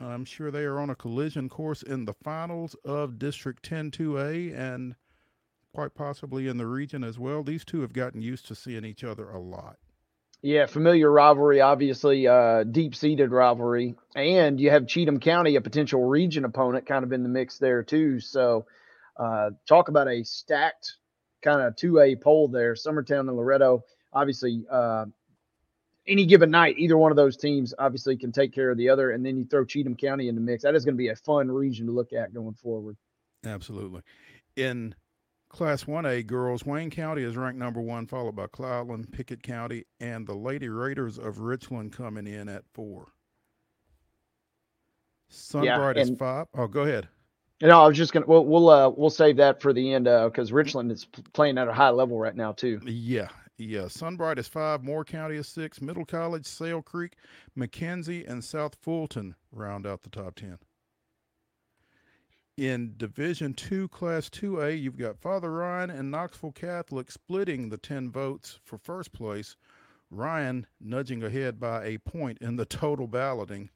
I'm sure they are on a collision course in the finals of District 10 2A and quite possibly in the region as well. These two have gotten used to seeing each other a lot. Yeah, familiar rivalry, obviously, uh, deep seated rivalry. And you have Cheatham County, a potential region opponent, kind of in the mix there, too. So, uh, talk about a stacked kind of 2A poll there. Summertown and Loretto, obviously, uh, any given night, either one of those teams obviously can take care of the other. And then you throw Cheatham County in the mix. That is going to be a fun region to look at going forward. Absolutely. In Class 1A girls, Wayne County is ranked number one, followed by Cloudland, Pickett County, and the Lady Raiders of Richland coming in at four. Sunbright Yeah, is five. Oh, go ahead. No, I was just gonna. We'll we'll uh, we'll save that for the end because Richland is playing at a high level right now too. Yeah, Sunbright is five. Moore County is six. Middle College, Sale Creek, McKenzie, and South Fulton round out the top ten. In Division Two, Class Two A, you've got Father Ryan and Knoxville Catholic splitting the ten votes for first place. Ryan nudging ahead by a point in the total balloting.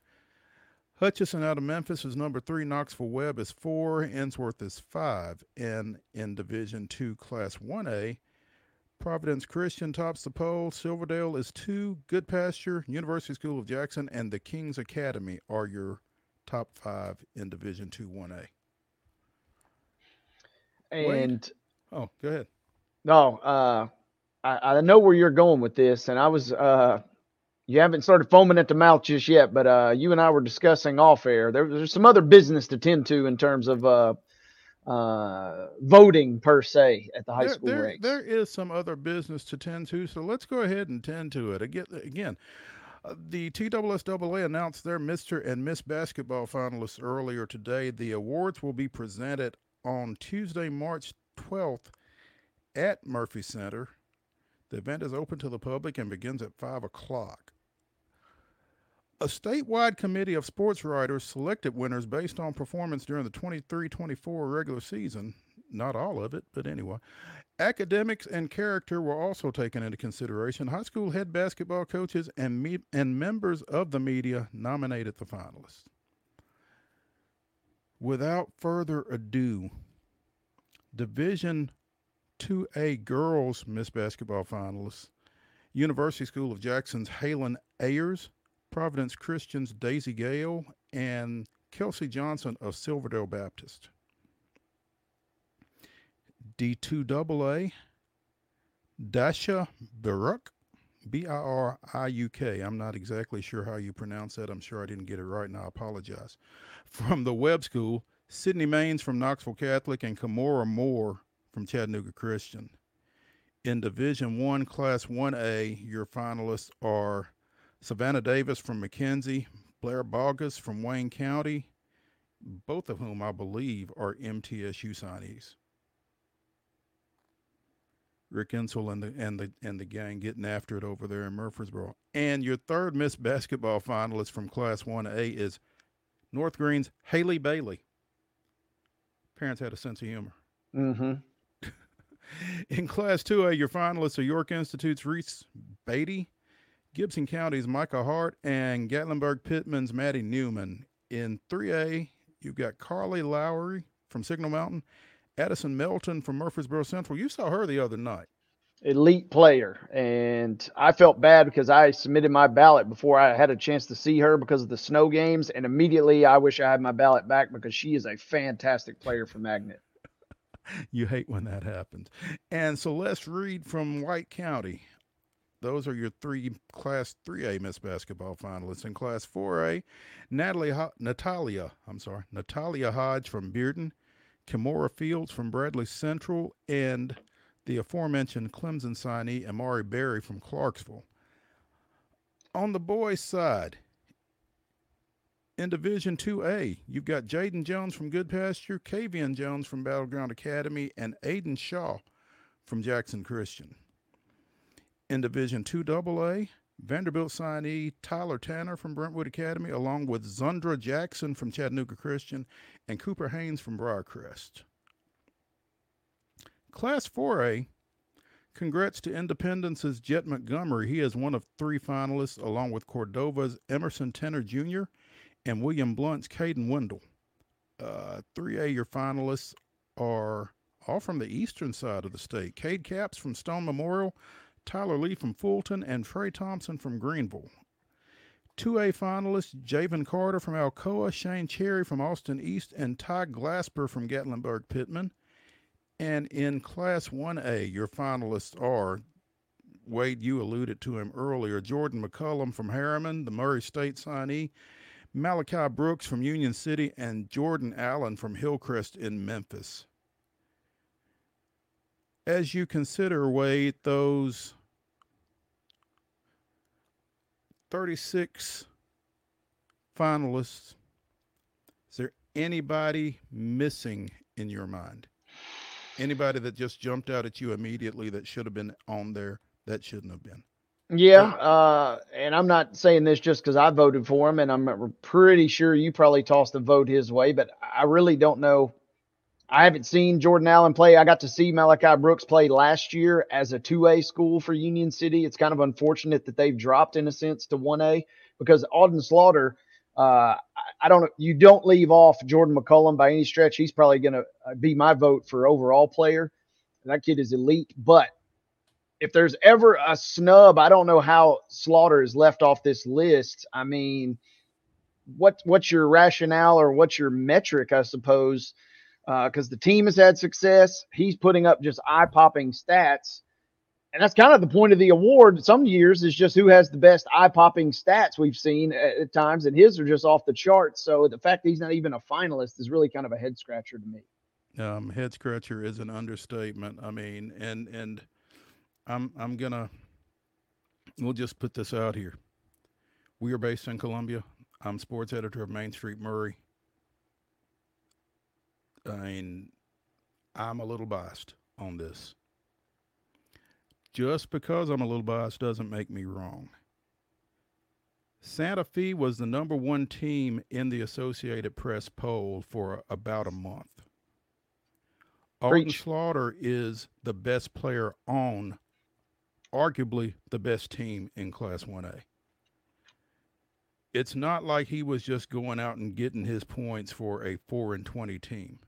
Hutchison out of Memphis is number three. Knoxville Webb is four. Ensworth is five. And in Division Two, Class 1A, Providence Christian tops the poll. Silverdale is two. Goodpasture, University School of Jackson, and the King's Academy are your top five in Division Two 1A. Wade? And Oh, go ahead. no, uh, I, I know where you're going with this, and I was uh, you haven't started foaming at the mouth just yet, but uh, you and I were discussing off air. There, there's some other business to tend to in terms of uh, voting per se at the high there, school there, ranks. there is some other business to tend to, so let's go ahead and tend to it. Again, again uh, the TSSAA announced their Mr. and Miss Basketball finalists earlier today. The awards will be presented on Tuesday, March 12th at Murphy Center. The event is open to the public and begins at 5 o'clock. A statewide committee of sports writers selected winners based on performance during the 23 24 regular season. Not all of it, but anyway. Academics and character were also taken into consideration. High school head basketball coaches and, me- and members of the media nominated the finalists. Without further ado, Division 2A girls Miss Basketball finalists University School of Jackson's Halen Ayers, Providence Christian's Daisy Gale, and Kelsey Johnson of Silverdale Baptist. D2AA, Dasha Baruch, B I R I U K. I'm not exactly sure how you pronounce that. I'm sure I didn't get it right, and I apologize. From the Webb School, Sydney Maines from Knoxville Catholic, and Kamora Moore from Chattanooga Christian. In Division One, Class 1A, your finalists are Savannah Davis from McKenzie, Blair Bogus from Wayne County, both of whom I believe are MTSU signees. Rick Insel and the and the and the gang getting after it over there in Murfreesboro. And your third Miss Basketball finalist from Class 1A is North Greene's Haley Bailey. Parents had a sense of humor. Mm-hmm. In Class 2A, your finalists are York Institute's Reese Beatty, Gibson County's Micah Hart, and Gatlinburg Pittman's Maddie Newman. In 3A, you've got Carly Lowry from Signal Mountain, Addison Melton from Murfreesboro Central. You saw her the other night. elite player. And I felt bad because I submitted my ballot before I had a chance to see her because of the snow games. And immediately I wish I had my ballot back because she is a fantastic player for Magnet. You hate when that happens. And Celeste Reed from White County. Those are your three Class 3A Miss Basketball finalists. In Class 4A, Natalie Ho- Natalia, I'm sorry, Natalia Hodge from Bearden, Kimora Fields from Bradley Central, and the aforementioned Clemson signee Amari Berry from Clarksville. On the boys' side, in Division 2A, you've got Jaden Jones from Goodpasture, Kavian Jones from Battleground Academy, and Aiden Shaw from Jackson Christian. In Division 2AA, Vanderbilt signee Tyler Tanner from Brentwood Academy, along with Zundra Jackson from Chattanooga Christian and Cooper Haynes from Briarcrest. Class 4A, congrats to Independence's Jet Montgomery. He is one of three finalists, along with Cordova's Emerson Tenner Jr. and William Blount's Caden Wendell. Uh, 3A, your finalists are all from the eastern side of the state. Cade Caps from Stone Memorial, Tyler Lee from Fulton, and Trey Thompson from Greeneville. 2A finalists Javen Carter from Alcoa, Shane Cherry from Austin East, and Ty Glasper from Gatlinburg Pittman. And in Class 1A, your finalists are Wade, you alluded to him earlier Jordan McCullum from Harriman, the Murray State signee, Malachi Brooks from Union City, and Jordan Allen from Hillcrest in Memphis. As you consider, Wade, those 36 finalists, is there anybody missing in your mind? Anybody that just jumped out at you immediately that should have been on there that shouldn't have been? Yeah, uh, and I'm not saying this just because I voted for him, and I'm pretty sure you probably tossed a vote his way, but I really don't know. I haven't seen Jordan Allen play. I got to see Malachi Brooks play last year as a 2A school for Union City. It's kind of unfortunate that they've dropped, in a sense, to 1A because Alton Slaughter, uh, I don't you don't leave off Jordan McCullum by any stretch. He's probably going to be my vote for overall player. That kid is elite, but if there's ever a snub, I don't know how Slaughter is left off this list. I mean, what what's your rationale or what's your metric, I suppose? Because uh, the team has had success, he's putting up just eye popping stats, and that's kind of the point of the award. Some years is just who has the best eye popping stats we've seen at, at times, and his are just off the charts. So the fact that he's not even a finalist is really kind of a head scratcher to me. Um, head scratcher is an understatement. I mean, and and I'm I'm gonna we'll just put this out here. We are based in Columbia. I'm sports editor of Main Street Maury. I mean, I'm a little biased on this. Just because I'm a little biased doesn't make me wrong. Santa Fe was the number one team in the Associated Press poll for about a month. Alton Slaughter is the best player on arguably the best team in Class 1A. It's not like he was just going out and getting his points for a 4 and 20 team.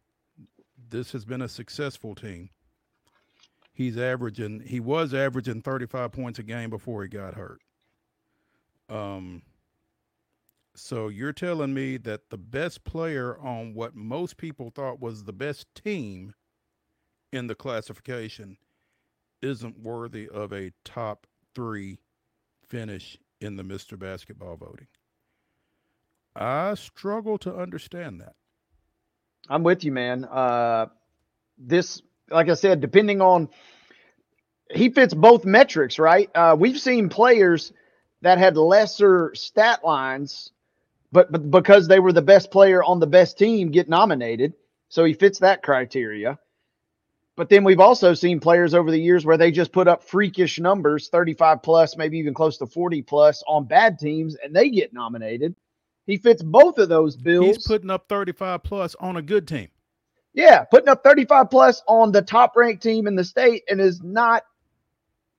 This has been a successful team. He's averaging he was averaging 35 points a game before he got hurt. Um so you're telling me that the best player on what most people thought was the best team in the classification isn't worthy of a top three finish in the Mr. Basketball voting. I struggle to understand that. I'm with you, man. Uh, this, like I said, depending on he fits both metrics, right? Uh, we've seen players that had lesser stat lines, but, but because they were the best player on the best team, get nominated. So he fits that criteria. But then we've also seen players over the years where they just put up freakish numbers, 35 plus, maybe even close to 40 plus on bad teams, and they get nominated. He fits both of those bills. He's putting up 35 plus on a good team. Yeah, putting up 35 plus on the top ranked team in the state and is not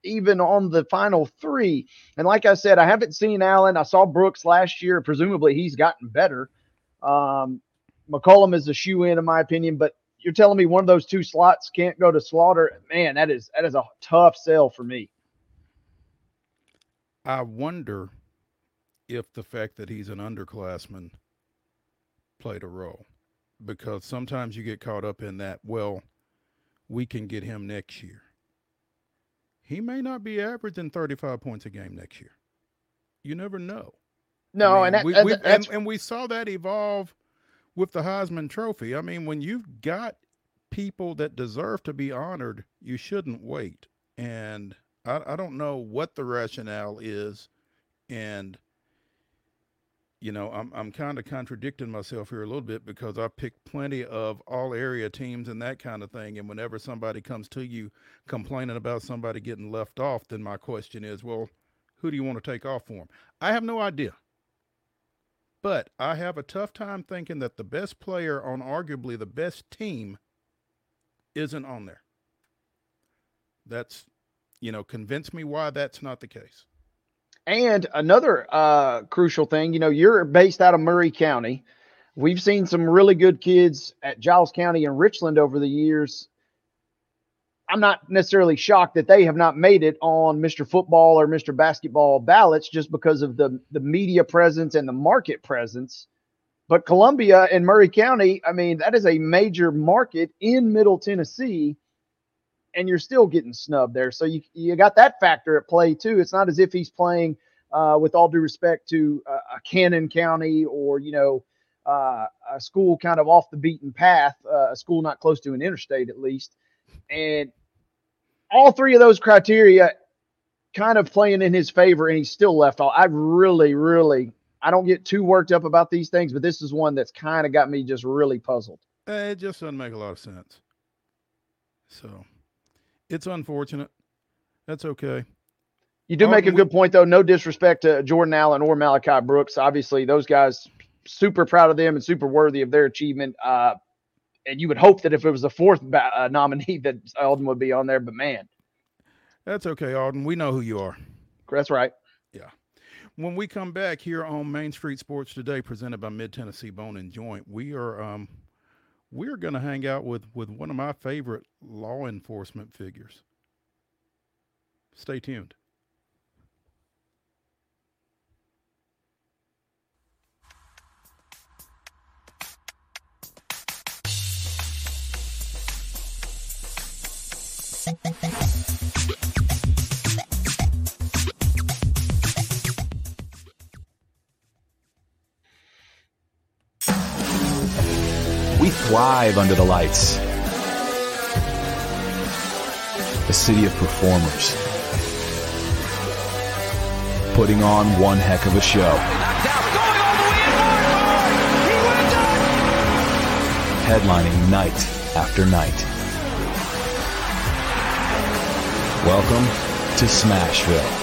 even on the final three. And like I said, I haven't seen Allen. I saw Brooks last year. Presumably he's gotten better. Um, McCullum is a shoe in, in my opinion, but you're telling me one of those two slots can't go to Slaughter. Man, that is that is a tough sell for me. I wonder if the fact that he's an underclassman played a role because sometimes you get caught up in that, well, we can get him next year. He may not be averaging 35 points a game next year. You never know. No, I mean, and, that, we, and, we, and, and we saw that evolve with the Heisman Trophy. I mean, when you've got people that deserve to be honored, you shouldn't wait. And I, I don't know what the rationale is. And you know, I'm I'm kind of contradicting myself here a little bit because I picked plenty of all area teams and that kind of thing. And whenever somebody comes to you complaining about somebody getting left off, then my question is, well, who do you want to take off for them? I have no idea. But I have a tough time thinking that the best player on arguably the best team isn't on there. That's, you know, convince me why that's not the case. And another uh, crucial thing, you know, you're based out of Maury County. We've seen some really good kids at Giles County and Richland over the years. I'm not necessarily shocked that they have not made it on Mr. Football or Mr. Basketball ballots just because of the the media presence and the market presence. But Columbia and Maury County, I mean, that is a major market in Middle Tennessee and you're still getting snubbed there. So you you got that factor at play too. It's not as if he's playing uh, with all due respect to uh, a Cannon County or you know uh, a school kind of off the beaten path, uh, a school not close to an interstate at least, and all three of those criteria kind of playing in his favor, and he's still left off. I really, really, I don't get too worked up about these things, but this is one that's kind of got me just really puzzled. It just doesn't make a lot of sense. So it's unfortunate. That's okay. You do make a good point, though. No disrespect to Jordan Allen or Malachi Brooks. Obviously, those guys, super proud of them and super worthy of their achievement. Uh, and you would hope that if it was a fourth ba- uh, nominee, that Alton would be on there. But man, that's okay, Alton. We know who you are. That's right. Yeah. When we come back here on Main Street Sports today, presented by Mid Tennessee Bone and Joint, we are um, we're going to hang out with, with one of my favorite law enforcement figures. Stay tuned. thrive under the lights. A city of performers. Putting on one heck of a show. Headlining night after night. Welcome to Smashville.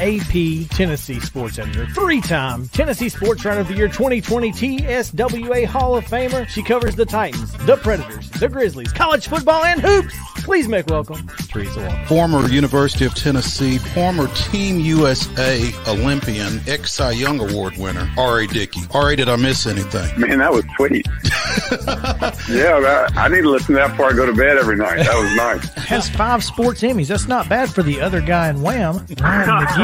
AP Tennessee Sports Editor, three-time Tennessee Sports Writer of the Year 2020 TSWA Hall of Famer. She covers the Titans, the Predators, the Grizzlies, college football, and hoops. Please make welcome Teresa Walker. Former University of Tennessee, former Team USA Olympian, ex Cy Young Award winner, R.A. Dickey. R.A., did I miss anything? Man, that was sweet. yeah, I need to listen to that before I go to bed every night. That was nice. Has five sports Emmys. That's not bad for the other guy in Wham, Ryan McGee.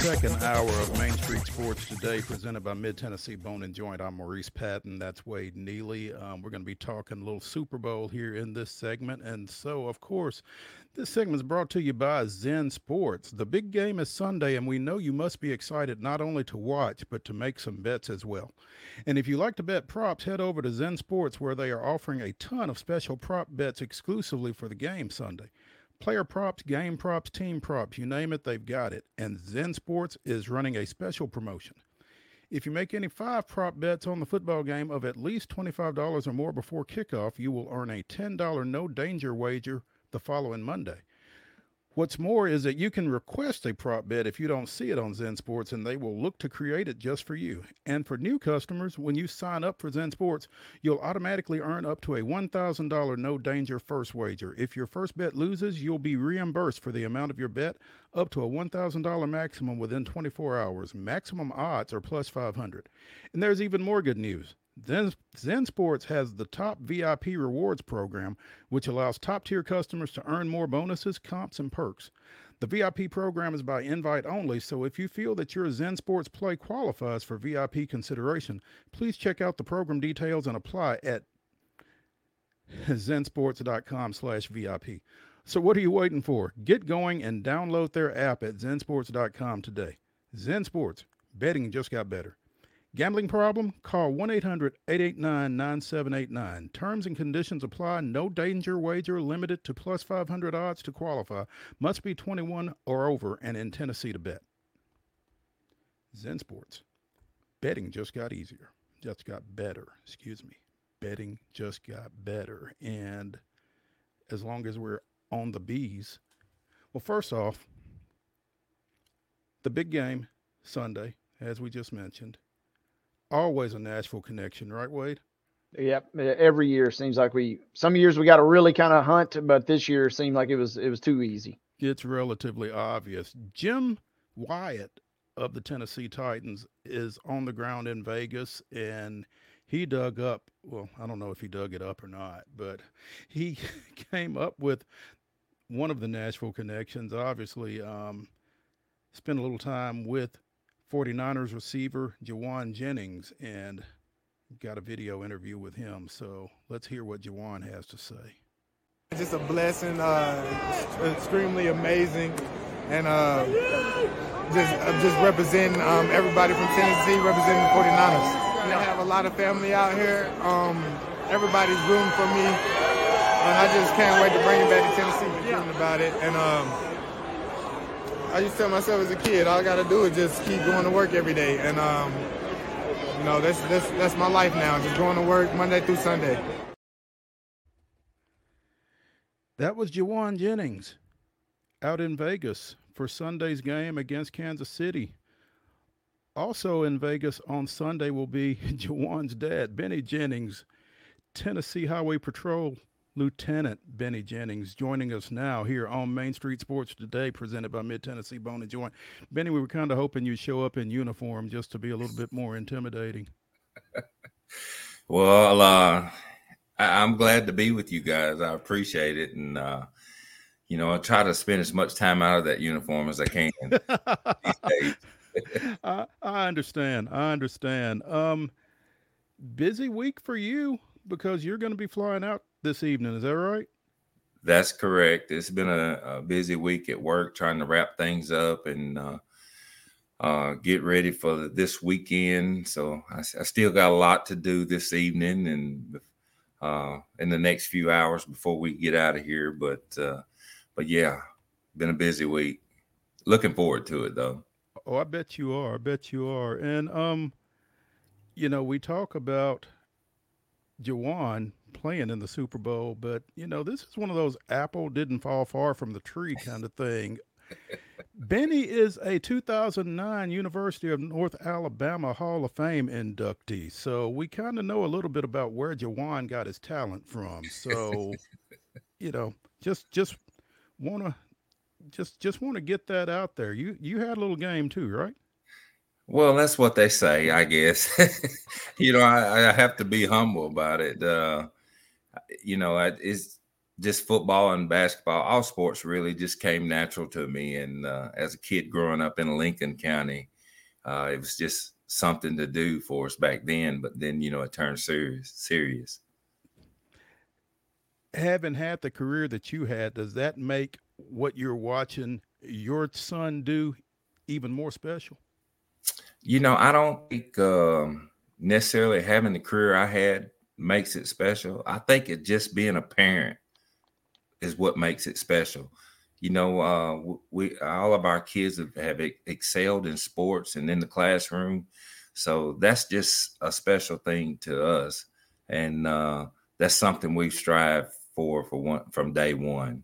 second hour of Main Street Sports today, presented by Mid Tennessee Bone and Joint. I'm Maurice Patton. That's Wade Neely. Um, we're going to be talking a little Super Bowl here in this segment. And so, of course, this segment is brought to you by Zen Sports. The big game is Sunday, and we know you must be excited not only to watch, but to make some bets as well. And if you like to bet props, head over to Zen Sports, where they are offering a ton of special prop bets exclusively for the game Sunday. Player props, game props, team props, you name it, they've got it. And Zen Sports is running a special promotion. If you make any five prop bets on the football game of at least $25 or more before kickoff, you will earn a $10 no danger wager the following Monday. What's more is that you can request a prop bet if you don't see it on Zen Sports, and they will look to create it just for you. And for new customers, when you sign up for Zen Sports, you'll automatically earn up to a $1,000 no danger first wager. If your first bet loses, you'll be reimbursed for the amount of your bet up to a $1,000 maximum within 24 hours. Maximum odds are plus 500. And there's even more good news. Zen, Zen Sports has the top VIP rewards program, which allows top tier customers to earn more bonuses, comps, and perks. The VIP program is by invite only, so if you feel that your Zen Sports play qualifies for VIP consideration, please check out the program details and apply at zensports.com slash VIP. So what are you waiting for? Get going and download their app at zensports.com today. Zen Sports, betting just got better. Gambling problem? Call 1 800 889 9789. Terms and conditions apply. No danger wager limited to plus 500 odds to qualify. Must be 21 or over and in Tennessee to bet. Zen Sports. Betting just got easier. Just got better. Excuse me. Betting just got better. And as long as we're on the bees, well, first off, the big game Sunday, as we just mentioned always a Nashville connection, right, Wade? Yep. Every year seems like we. Some years we got to really kind of hunt, but this year seemed like it was it was too easy. It's relatively obvious. Jim Wyatt of the Tennessee Titans is on the ground in Vegas, and he dug up. Well, I don't know if he dug it up or not, but he came up with one of the Nashville connections. Obviously, um, spent a little time with 49ers receiver Jauan Jennings and got a video interview with him. So let's hear what Jauan has to say. It's Just a blessing, uh, extremely amazing, and uh, just uh, just representing um, everybody from Tennessee, representing the 49ers. I have a lot of family out here. Um, everybody's rooting for me, and I just can't wait to bring it back to Tennessee. Feeling about it, and. Um, I used to tell myself as a kid, all I got to do is just keep going to work every day, and um, you know that's that's that's my life now. Just going to work Monday through Sunday. That was Jauan Jennings out in Vegas for Sunday's game against Kansas City. Also in Vegas on Sunday will be Jauan's dad, Benny Jennings, Tennessee Highway Patrol Lieutenant Benny Jennings joining us now here on Main Street Sports Today, presented by Mid Tennessee Bone and Joint. Benny, we were kind of hoping you'd show up in uniform just to be a little bit more intimidating. well, uh, I- am glad to be with you guys. I appreciate it, and uh, you know, I try to spend as much time out of that uniform as I can I, I understand. I understand. Um, busy week for you because you're going to be flying out this evening. Is that right? That's correct. It's been a, a busy week at work trying to wrap things up and uh, uh, get ready for this weekend. So I, I, still got a lot to do this evening and uh, in the next few hours before we get out of here. But uh, but yeah, been a busy week. Looking forward to it though. Oh, I bet you are. I bet you are. And um, you know, we talk about Jauan playing in the Super Bowl, but you know, this is one of those apple didn't fall far from the tree kind of thing. Benny is a 2009 University of North Alabama Hall of Fame inductee, so we kind of know a little bit about where Jauan got his talent from. So, you know, just just want to just just want to get that out there. You you had a little game too, right? Well, that's what they say, I guess. you know, I, I, have to be humble about it. Uh, you know, it's just football and basketball. All sports really just came natural to me. And uh, as a kid growing up in Lincoln County, uh, it was just something to do for us back then. But then, you know, it turned serious. Serious. Having had the career that you had, does that make what you're watching your son do even more special? You know, I don't think um, necessarily having the career I had makes it special. I think it just being a parent is what makes it special. You know, uh, we all of our kids have, have excelled in sports and in the classroom, so that's just a special thing to us, and uh, that's something we strive for for one from day one.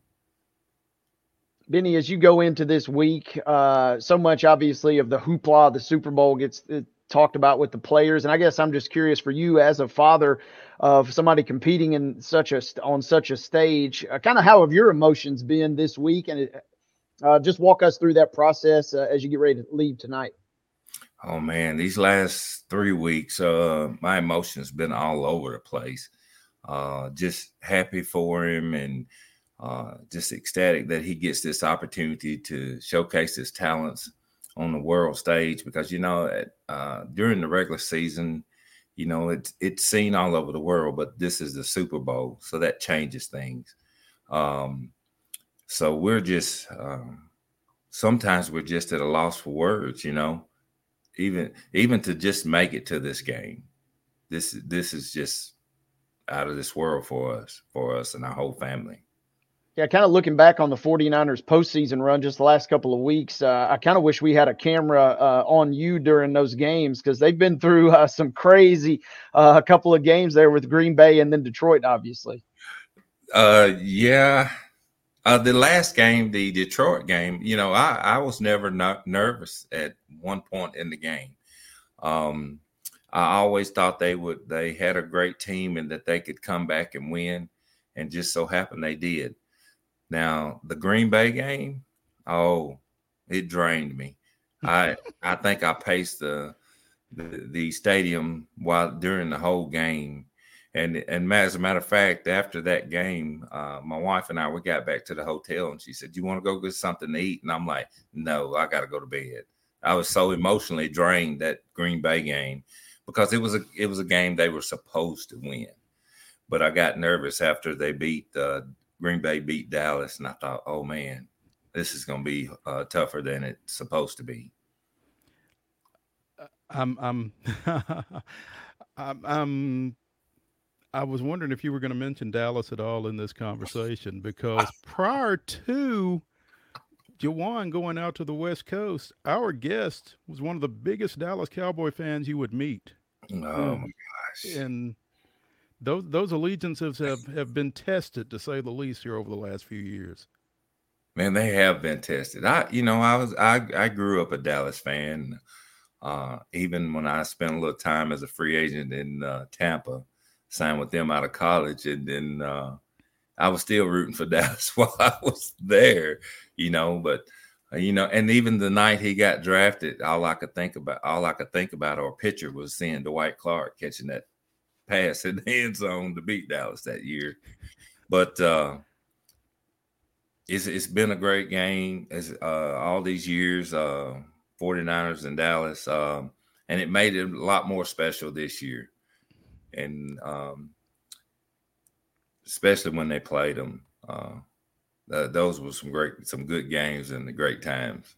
Benny, as you go into this week, uh, so much obviously of the hoopla, the Super Bowl gets talked about with the players, and I guess I'm just curious for you as a father of somebody competing in such a on such a stage, uh, kind of how have your emotions been this week, and uh, just walk us through that process uh, as you get ready to leave tonight. Oh man, these last three weeks, uh, my emotions been all over the place. just happy for him and uh, just ecstatic that he gets this opportunity to showcase his talents on the world stage because you know uh, during the regular season you know it's it's seen all over the world but this is the super bowl so that changes things. Um, so we're just um, sometimes we're just at a loss for words you know even even to just make it to this game. This this is just out of this world for us for us and our whole family yeah, kind of looking back on the 49ers postseason run just the last couple of weeks, uh, I kind of wish we had a camera uh, on you during those games because they've been through uh, some crazy a uh, couple of games there with Green Bay and then Detroit, obviously. Uh, yeah. Uh, the last game, the Detroit game, you know, I, I was never not nervous at one point in the game. Um, I always thought they would, they had a great team and that they could come back and win. And just so happened they did now the Green Bay game, oh, it drained me. I I think I paced the, the the stadium while during the whole game. And and as a matter of fact, after that game, uh, my wife and I we got back to the hotel, and she said, "Do you want to go get something to eat?" And I'm like, "No, I got to go to bed." I was so emotionally drained that Green Bay game because it was a it was a game they were supposed to win, but I got nervous after they beat uh, Green Bay beat Dallas, and I thought, oh man, this is going to be uh, tougher than it's supposed to be. I'm, I'm, I'm, I'm, I was wondering if you were going to mention Dallas at all in this conversation because prior to Jauan going out to the West Coast, our guest was one of the biggest Dallas Cowboy fans you would meet. Oh um, my hmm. gosh! And those those allegiances have have been tested to say the least here over the last few years. Man, they have been tested. I, you know, I was I I grew up a Dallas fan. Uh, even when I spent a little time as a free agent in uh, Tampa, signed with them out of college, and then uh, I was still rooting for Dallas while I was there. You know, but uh, you know, and even the night he got drafted, all I could think about, all I could think about, or picture was seeing Dwight Clark catching that pass in the end zone to beat Dallas that year. But uh, it's it's been a great game as uh, all these years, uh, 49ers and Dallas, um, and it made it a lot more special this year. And um, especially when they played them, uh, those were some great, some good games and the great times.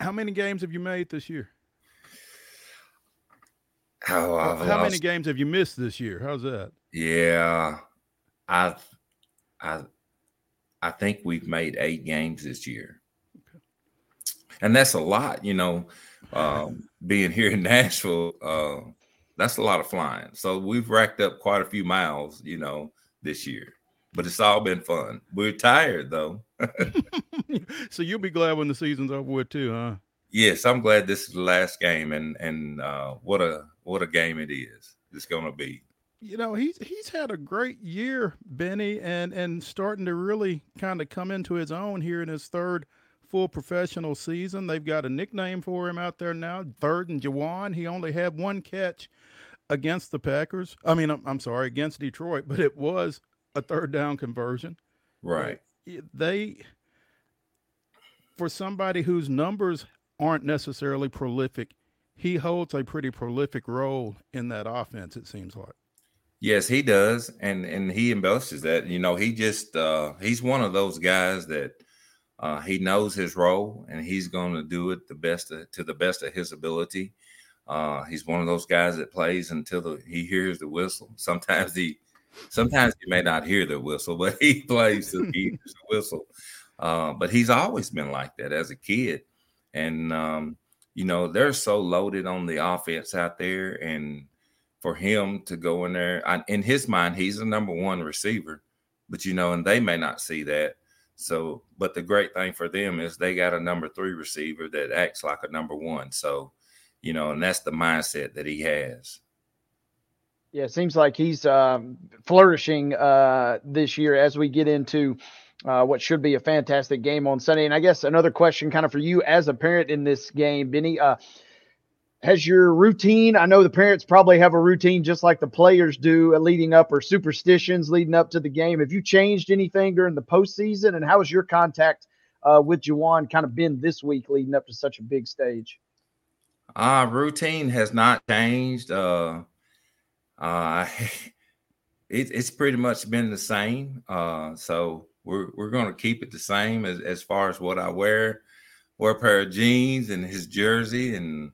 How many games have you made this year? Oh, I've How lost. many games have you missed this year? How's that? Yeah, I, I, I think we've made eight games this year, okay. and that's a lot. You know, um, being here in Nashville, uh, that's a lot of flying. So we've racked up quite a few miles. You know, this year, but it's all been fun. We're tired though. so you'll be glad when the season's over with too, huh? Yes, I'm glad this is the last game, and and uh, what a what a game it is. It's going to be. you know he's he's had a great year, Benny, and and starting to really kind of come into his own here in his third full professional season. They've got a nickname for him out there now, Third and Jauan. He only had one catch against the Packers. I mean, I'm, I'm sorry, against Detroit, but it was a third down conversion. Right. They, for somebody whose numbers aren't necessarily prolific, he holds a pretty prolific role in that offense. It seems like. Yes, he does, and and he embellishes that. You know, he just uh, he's one of those guys that uh, he knows his role, and he's going to do it the best of, to the best of his ability. Uh, he's one of those guys that plays until the, he hears the whistle. Sometimes he, sometimes he may not hear the whistle, but he plays till he hears the whistle. Uh, but he's always been like that as a kid, and um, you know they're so loaded on the offense out there, and for him to go in there, I, in his mind, he's the number one receiver. But you know, and they may not see that. So, but the great thing for them is they got a number three receiver that acts like a number one. So, you know, and that's the mindset that he has. Yeah, it seems like he's um, flourishing uh, this year as we get into uh, what should be a fantastic game on Sunday. And I guess another question, kind of for you as a parent in this game, Benny. Uh, has your routine? I know the parents probably have a routine just like the players do, uh, leading up or superstitions leading up to the game. Have you changed anything during the postseason? And how has your contact uh, with Jauan kind of been this week leading up to such a big stage? Uh, routine has not changed. Uh, uh, it, it's pretty much been the same. Uh, so we're we're going to keep it the same as as far as what I wear. Wear a pair of jeans and his jersey and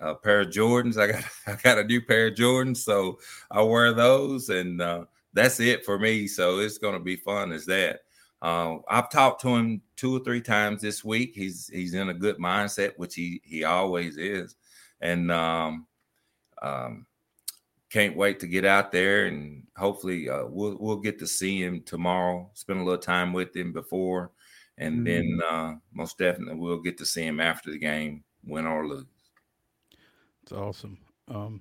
a pair of Jordans. I got I got a new pair of Jordans, so I wear those, and uh, that's it for me. So it's going to be fun as that. Uh, I've talked to him two or three times this week. He's he's in a good mindset, which he he always is, and um, um, can't wait to get out there and hopefully uh, we'll we'll get to see him tomorrow. Spend a little time with him before, and mm-hmm. then uh, most definitely we'll get to see him after the game, win or lose. It's awesome. Um,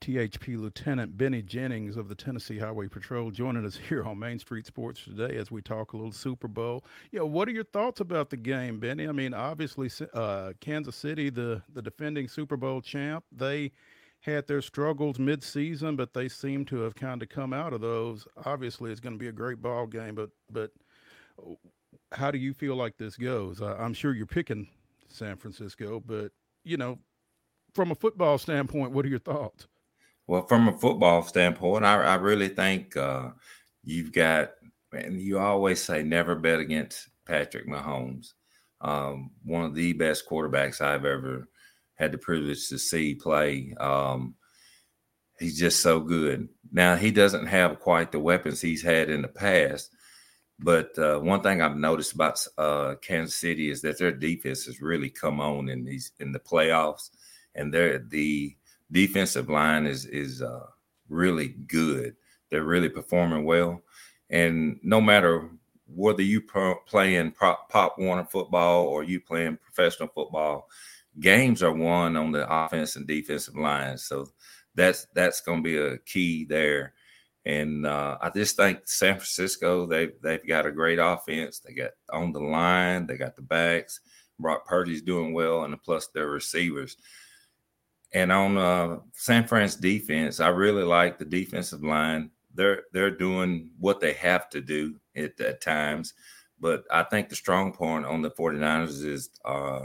THP Lieutenant Benny Jennings of the Tennessee Highway Patrol joining us here on Main Street Sports today as we talk a little Super Bowl. Yeah, what are your thoughts about the game, Benny? I mean, obviously, uh, Kansas City, the the defending Super Bowl champ, they had their struggles mid-season, but they seem to have kind of come out of those. Obviously, it's going to be a great ball game, but but how do you feel like this goes? I'm sure you're picking San Francisco, but you know, from a football standpoint, what are your thoughts? Well, from a football standpoint, I, I really think uh, you've got, and you always say never bet against Patrick Mahomes, um, one of the best quarterbacks I've ever had the privilege to see play. Um, he's just so good. Now he doesn't have quite the weapons he's had in the past, but uh, one thing I've noticed about uh, Kansas City is that their defense has really come on in these in the playoffs, and their the defensive line is is uh, really good. They're really performing well, and no matter whether you pro- playing pop, pop Warner football or you playing professional football, games are won on the offense and defensive lines. So that's that's going to be a key there. And uh, I just think San Francisco they they've got a great offense. They got on the line, they got the backs. Brock Purdy's doing well, and plus their receivers. And on uh, San Fran's defense, I really like the defensive line. They're they're doing what they have to do at, at times. But I think the strong point on the 49ers is uh,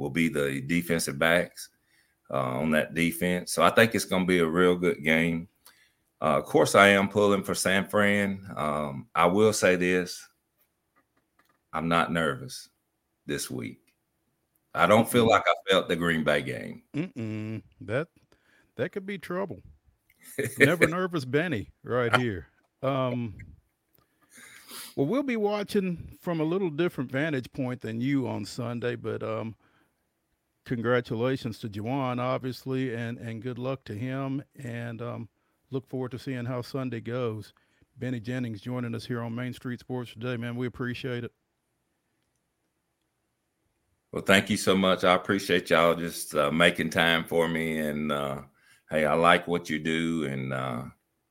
will be the defensive backs uh, on that defense. So I think it's going to be a real good game. Uh, of course, I am pulling for San Fran. Um, I will say this I'm not nervous this week. I don't feel like I felt the Green Bay game. Mm-mm. That that could be trouble. Never nervous Benny right here. Um, well, we'll be watching from a little different vantage point than you on Sunday, but um, congratulations to Jauan, obviously, and and good luck to him. And um, look forward to seeing how Sunday goes. Benny Jennings joining us here on Main Street Sports today, man. We appreciate it. Well, thank you so much. I appreciate y'all just uh, making time for me, and uh, hey, I like what you do, and uh,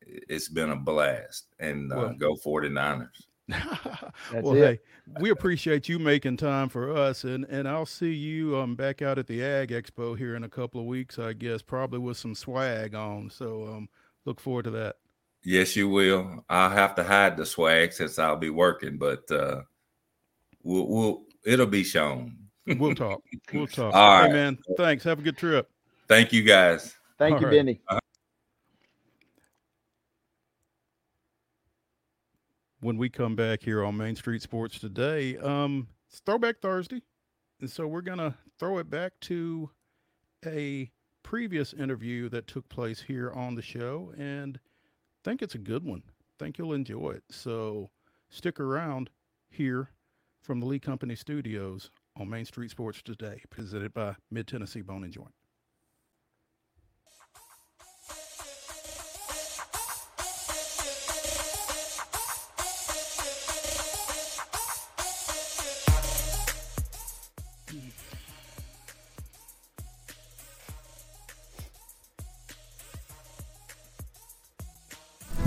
it's been a blast. And uh, Well- go 49ers. well, hey, we appreciate you making time for us, and and I'll see you um back out at the Ag Expo here in a couple of weeks, I guess, probably with some swag on. So um, look forward to that. Yes, you will. I'll have to hide the swag since I'll be working, but uh, we'll, we'll it'll be shown. We'll talk. We'll talk. All hey, right. man. Thanks. Have a good trip. Thank you, guys. Thank All you, right. Benny. When we come back here on Main Street Sports today, um, it's Throwback Thursday. And so we're going to throw it back to a previous interview that took place here on the show. And I think it's a good one. I think you'll enjoy it. So stick around here from the Lee Company Studios on Main Street Sports today, presented by Mid Tennessee Bone and Joint.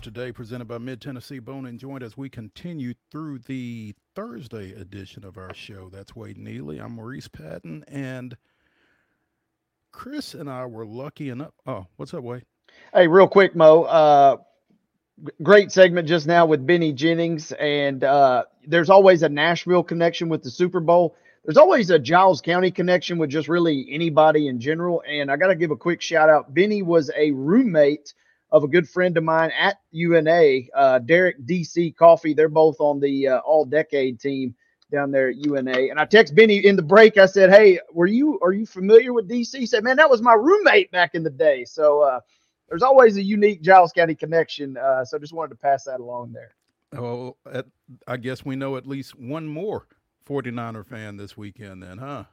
Today, presented by Mid Tennessee Bone and Joint. As we continue through the Thursday edition of our show, that's Wade Neely. I'm Maurice Patton, and Chris and I were lucky enough. Oh, what's up, Wade? Hey, real quick, Mo. Uh, great segment just now with Benny Jennings, and uh, there's always a Nashville connection with the Super Bowl. There's always a Giles County connection with just really anybody in general. And I got to give a quick shout out. Benny was a roommate of a good friend of mine at UNA, uh, Derek DC Coffee. They're both on the uh, All Decade team down there at UNA. And I text Benny in the break. I said, "Hey, were you are you familiar with DC?" He said, "Man, that was my roommate back in the day." So uh, there's always a unique Giles County connection. Uh, so just wanted to pass that along there. Oh, I guess we know at least one more 49er fan this weekend, then, huh?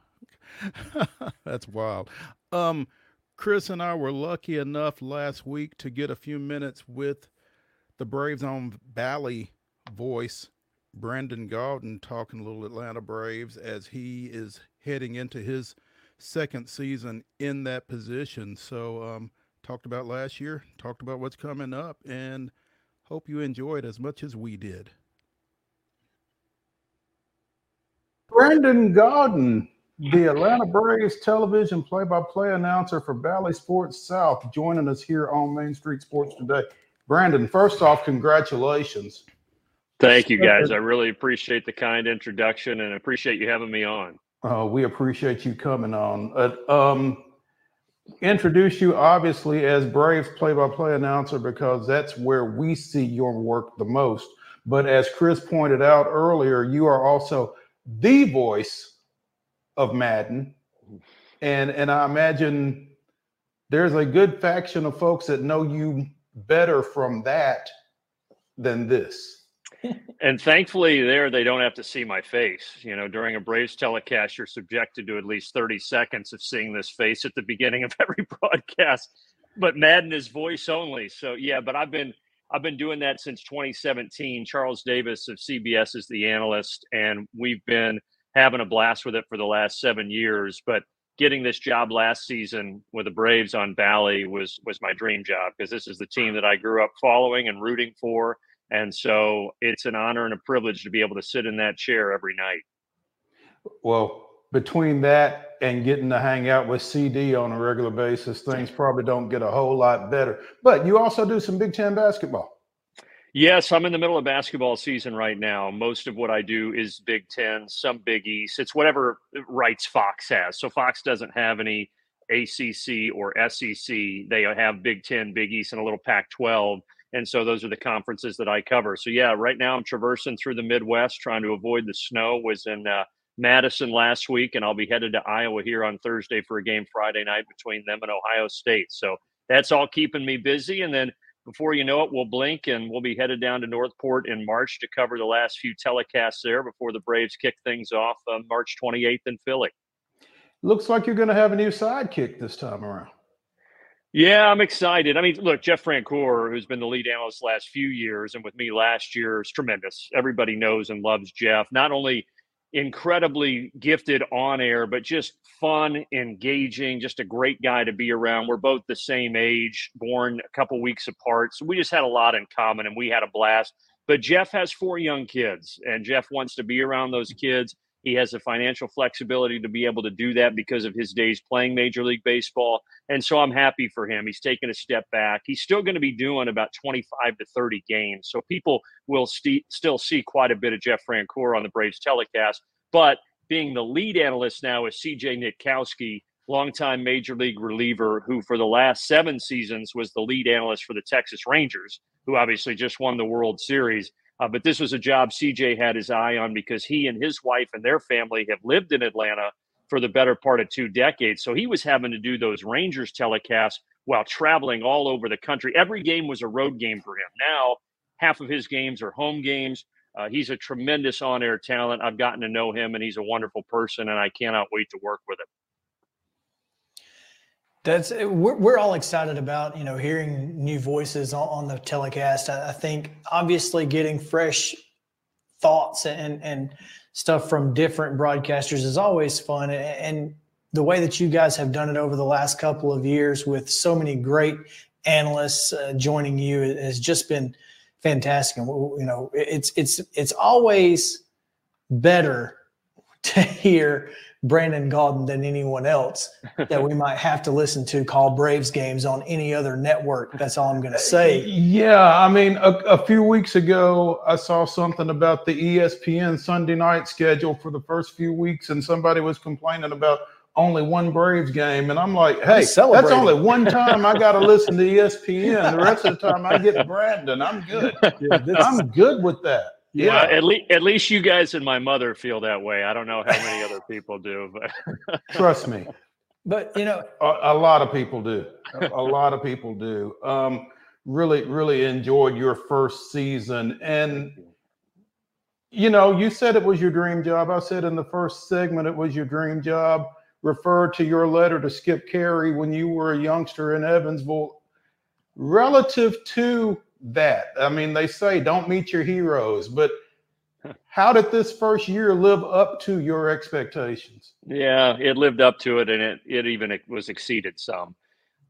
That's wild. Um, Chris and I were lucky enough last week to get a few minutes with the Braves on Bally voice, Brandon Gaudin, talking a little Atlanta Braves as he is heading into his second season in that position. So, um, talked about last year, talked about what's coming up, and hope you enjoyed as much as we did. Brandon Gaudin, the Atlanta Braves television play-by-play announcer for Bally Sports South, joining us here on Main Street Sports today. Brandon, first off, congratulations. Thank you, guys. I really appreciate the kind introduction and appreciate you having me on. Uh, we appreciate you coming on. Uh, um, introduce you obviously as Braves play-by-play announcer because that's where we see your work the most. But as Chris pointed out earlier, you are also the voice of Madden, and and I imagine there's a good faction of folks that know you better from that than this. And thankfully there they don't have to see my face. You know during a braves telecast you're subjected to at least 30 seconds of seeing this face at the beginning of every broadcast. But madden is voice only. So yeah but i've been i've been doing that since 2017 charles davis of cbs is the analyst and we've been having a blast with it for the last seven years but getting this job last season with the braves on Bally was was my dream job because this is the team that i grew up following and rooting for and so it's an honor and a privilege to be able to sit in that chair every night. Well, between that and getting to hang out with CD on a regular basis, things probably don't get a whole lot better. But you also do some Big Ten basketball. Yes, I'm in the middle of basketball season right now. Most of what I do is Big Ten, some Big East. It's whatever rights Fox has. So Fox doesn't have any ACC or SEC. They have Big Ten, Big East, and a little Pac 12 and so those are the conferences that I cover. So yeah, right now I'm traversing through the Midwest, trying to avoid the snow. Was in uh, Madison last week, and I'll be headed to Iowa here on Thursday for a game Friday night between them and Ohio State. So that's all keeping me busy, and then. Before you know it, we'll blink and we'll be headed down to North Port in March to cover the last few telecasts there before the Braves kick things off uh, March 28th in Philly. Looks like you're going to have a new sidekick this time around. Yeah, I'm excited. I mean, look, Jeff Francoeur, who's been the lead analyst the last few years and with me last year, is tremendous. Everybody knows and loves Jeff. Not only incredibly gifted on air, but just fun, engaging, just a great guy to be around. We're both the same age, born a couple weeks apart. So we just had a lot in common and we had a blast. But Jeff has four young kids, and Jeff wants to be around those kids. He has the financial flexibility to be able to do that because of his days playing Major League Baseball. And so I'm happy for him. He's taken a step back. He's still going to be doing about 25 to 30 games. So people will st- still see quite a bit of Jeff Francoeur on the Braves telecast. But being the lead analyst now is CJ Nitkowski, longtime major league reliever who, for the last seven seasons, was the lead analyst for the Texas Rangers, who obviously just won the World Series. Uh, but this was a job CJ had his eye on because he and his wife and their family have lived in Atlanta for the better part of two decades. So he was having to do those Rangers telecasts while traveling all over the country. Every game was a road game for him. Now, half of his games are home games. Uh, he's a tremendous on air talent. I've gotten to know him, and he's a wonderful person, and I cannot wait to work with him. That's we're, we're all excited about you know hearing new voices on, on the telecast. I, I, think obviously getting fresh thoughts and and stuff from different broadcasters is always fun. And, and the way that you guys have done it over the last couple of years with so many great analysts uh, joining you has just been fantastic. And you know it's it's it's always better to hear Brandon Gaudin than anyone else that we might have to listen to call Braves games on any other network. That's all I'm going to say. Yeah, I mean, a, a, few weeks ago, I saw something about the ESPN Sunday night schedule for the first few weeks, and somebody was complaining about only one Braves game, and I'm like, hey, that's only one time I got to listen to ESPN. The rest of the time I get Brandon. I'm good. Yeah, I'm good with that. Yeah, well, at least at least you guys and my mother feel that way. I don't know how many other people do, but trust me. But you know, a, a lot of people do. A, a, lot of people do. Um, really, really enjoyed your first season. And, you know, you said it was your dream job. I said in the first segment it was your dream job. Referred to your letter to Skip Caray when you were a youngster in Evansville. Relative to that, I mean, they say don't meet your heroes, but how did this first year live up to your expectations? Yeah, it lived up to it, and it it even was exceeded some.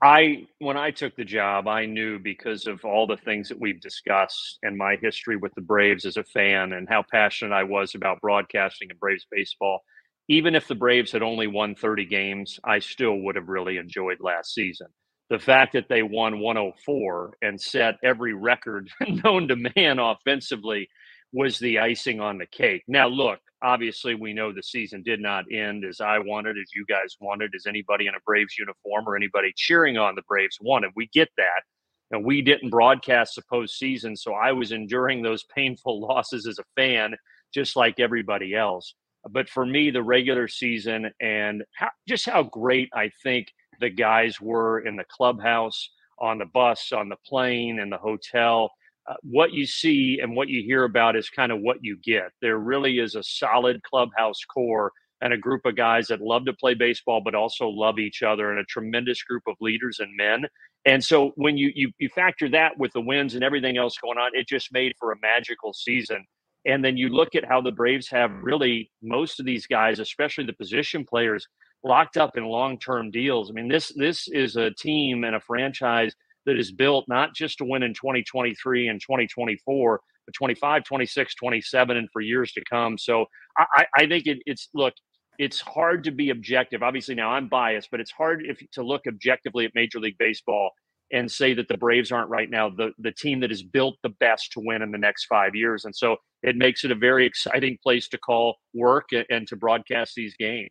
I when I took the job, I knew because of all the things that we've discussed and my history with the Braves as a fan and how passionate I was about broadcasting and Braves baseball. Even if the Braves had only won 30 games, I still would have really enjoyed last season. The fact that they won 104 and set every record known to man offensively was the icing on the cake. Now, look, obviously, we know the season did not end as I wanted, as you guys wanted, as anybody in a Braves uniform or anybody cheering on the Braves wanted. We get that. And we didn't broadcast the postseason, so I was enduring those painful losses as a fan, just like everybody else. But for me, the regular season and how, just how great I think the guys were in the clubhouse, on the bus, on the plane, in the hotel uh, what you see and what you hear about is kind of what you get. There really is a solid clubhouse core and a group of guys that love to play baseball, but also love each other, and a tremendous group of leaders and men. And so when you you, you factor that with the wins and everything else going on, it just made for a magical season. And then you look at how the Braves have really most of these guys, especially the position players, locked up in long-term deals. I mean, this this is a team and a franchise that is built not just to win in 2023 and 2024, but 25, 26, 27, and for years to come. So I, I think it, it's look, it's hard to be objective. Obviously, now I'm biased, but it's hard if to look objectively at Major League Baseball and say that the Braves aren't right now the the team that is built the best to win in the next five years. And so it makes it a very exciting place to call work and, and to broadcast these games.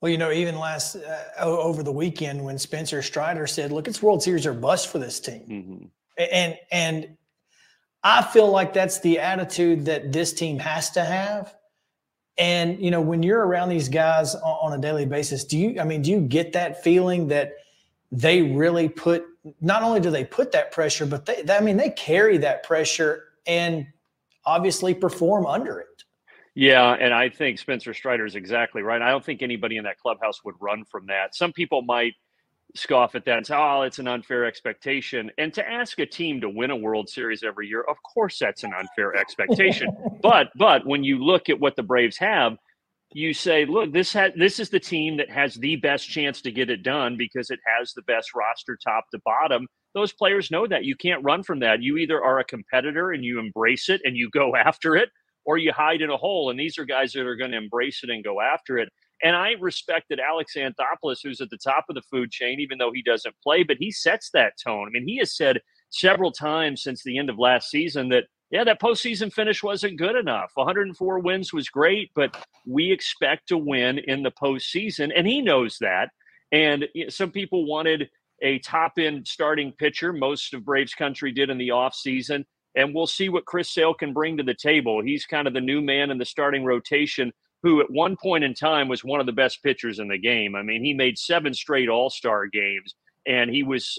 Well, you know, even last uh, over the weekend when Spencer Strider said, "Look, it's World Series or bust for this team," mm-hmm. and and I feel like that's the attitude that this team has to have. And you know, when you're around these guys on, on a daily basis, do you? I mean, do you get that feeling that they really put? Not only do they put that pressure, but they, I mean, they carry that pressure and obviously perform under it. Yeah, and I think Spencer Strider is exactly right. I don't think anybody in that clubhouse would run from that. Some people might scoff at that and say, "Oh, it's an unfair expectation." And to ask a team to win a World Series every year, of course, that's an unfair expectation. but but when you look at what the Braves have, you say, "Look, this ha- this is the team that has the best chance to get it done because it has the best roster, top to bottom." Those players know that you can't run from that. You either are a competitor and you embrace it and you go after it, or you hide in a hole. And these are guys that are going to embrace it and go after it. And I respected Alex Anthopoulos, who's at the top of the food chain, even though he doesn't play, but he sets that tone. I mean, he has said several times since the end of last season that, yeah, that postseason finish wasn't good enough. 104 wins was great, but we expect to win in the postseason. And he knows that. And some people wanted a top end starting pitcher. Most of Braves country did in the offseason and we'll see what Chris Sale can bring to the table. He's kind of the new man in the starting rotation who at one point in time was one of the best pitchers in the game. I mean, he made seven straight All-Star games and he was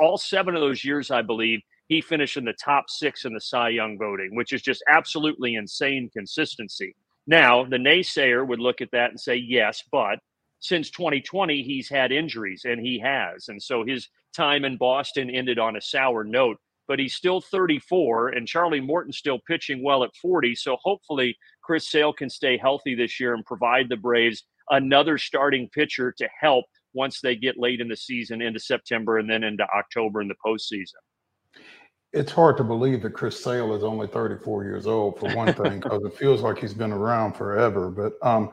all seven of those years I believe he finished in the top 6 in the Cy Young voting, which is just absolutely insane consistency. Now, the naysayer would look at that and say, "Yes, but since 2020 he's had injuries and he has. And so his time in Boston ended on a sour note but he's still 34, and Charlie Morton's still pitching well at 40. So hopefully, Chris Sale can stay healthy this year and provide the Braves another starting pitcher to help once they get late in the season into September and then into October in the postseason. It's hard to believe that Chris Sale is only 34 years old, for one thing, because it feels like he's been around forever. But um,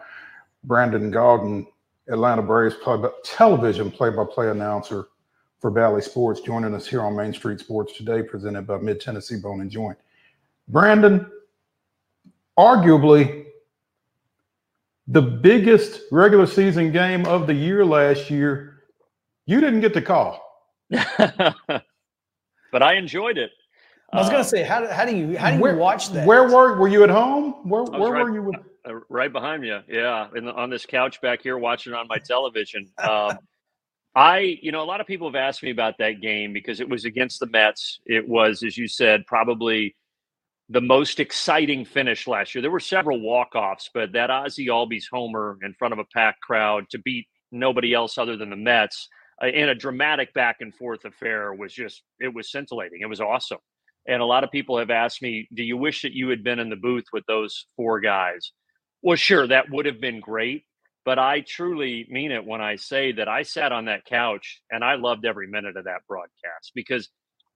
Brandon Gaudin, Atlanta Braves play, television play-by-play announcer, for Bally Sports, joining us here on Main Street Sports today, presented by Mid Tennessee Bone and Joint. Brandon, arguably the biggest regular season game of the year last year, you didn't get the call. but I enjoyed it. I was going to uh, say, how, how do you how do where, you watch that? Where were were you at home? Where where right, were you? With- right behind you, yeah, in the, on this couch back here, watching on my television. Um, I, you know, a lot of people have asked me about that game because it was against the Mets. It was, as you said, probably the most exciting finish last year. There were several walk-offs, but that Ozzie Albies homer in front of a packed crowd to beat nobody else other than the Mets uh, in a dramatic back and forth affair was just it was scintillating. It was awesome. And a lot of people have asked me, "Do you wish that you had been in the booth with those four guys?" Well, sure, that would have been great, but I truly mean it when I say that I sat on that couch and I loved every minute of that broadcast because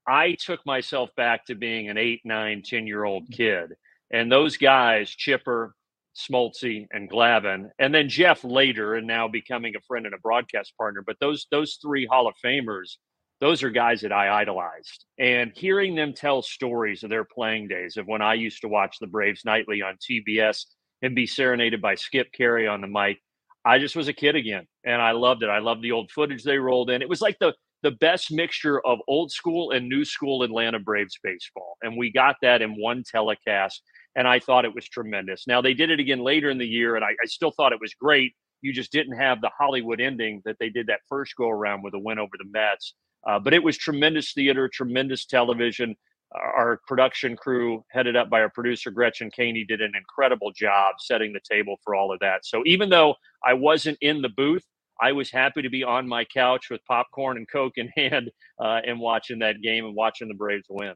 I took myself back to being an eight, nine, 10 year old mm-hmm. kid. And those guys, Chipper, Smoltzy, and Glavine, and then Jeff later, and now becoming a friend and a broadcast partner. But those those three Hall of Famers, those are guys that I idolized. And hearing them tell stories of their playing days, of when I used to watch the Braves nightly on TBS and be serenaded by Skip Caray on the mic, I just was a kid again, and I loved it. I loved the old footage they rolled in. It was like the the best mixture of old school and new school Atlanta Braves baseball. And we got that in one telecast. And I thought it was tremendous. Now, they did it again later in the year, and I, I still thought it was great. You just didn't have the Hollywood ending that they did that first go around with a win over the Mets. Uh, but it was tremendous theater, tremendous television. Our production crew, headed up by our producer Gretchen Caney, did an incredible job setting the table for all of that. So even though I wasn't in the booth, I was happy to be on my couch with popcorn and Coke in hand uh, and watching that game and watching the Braves win.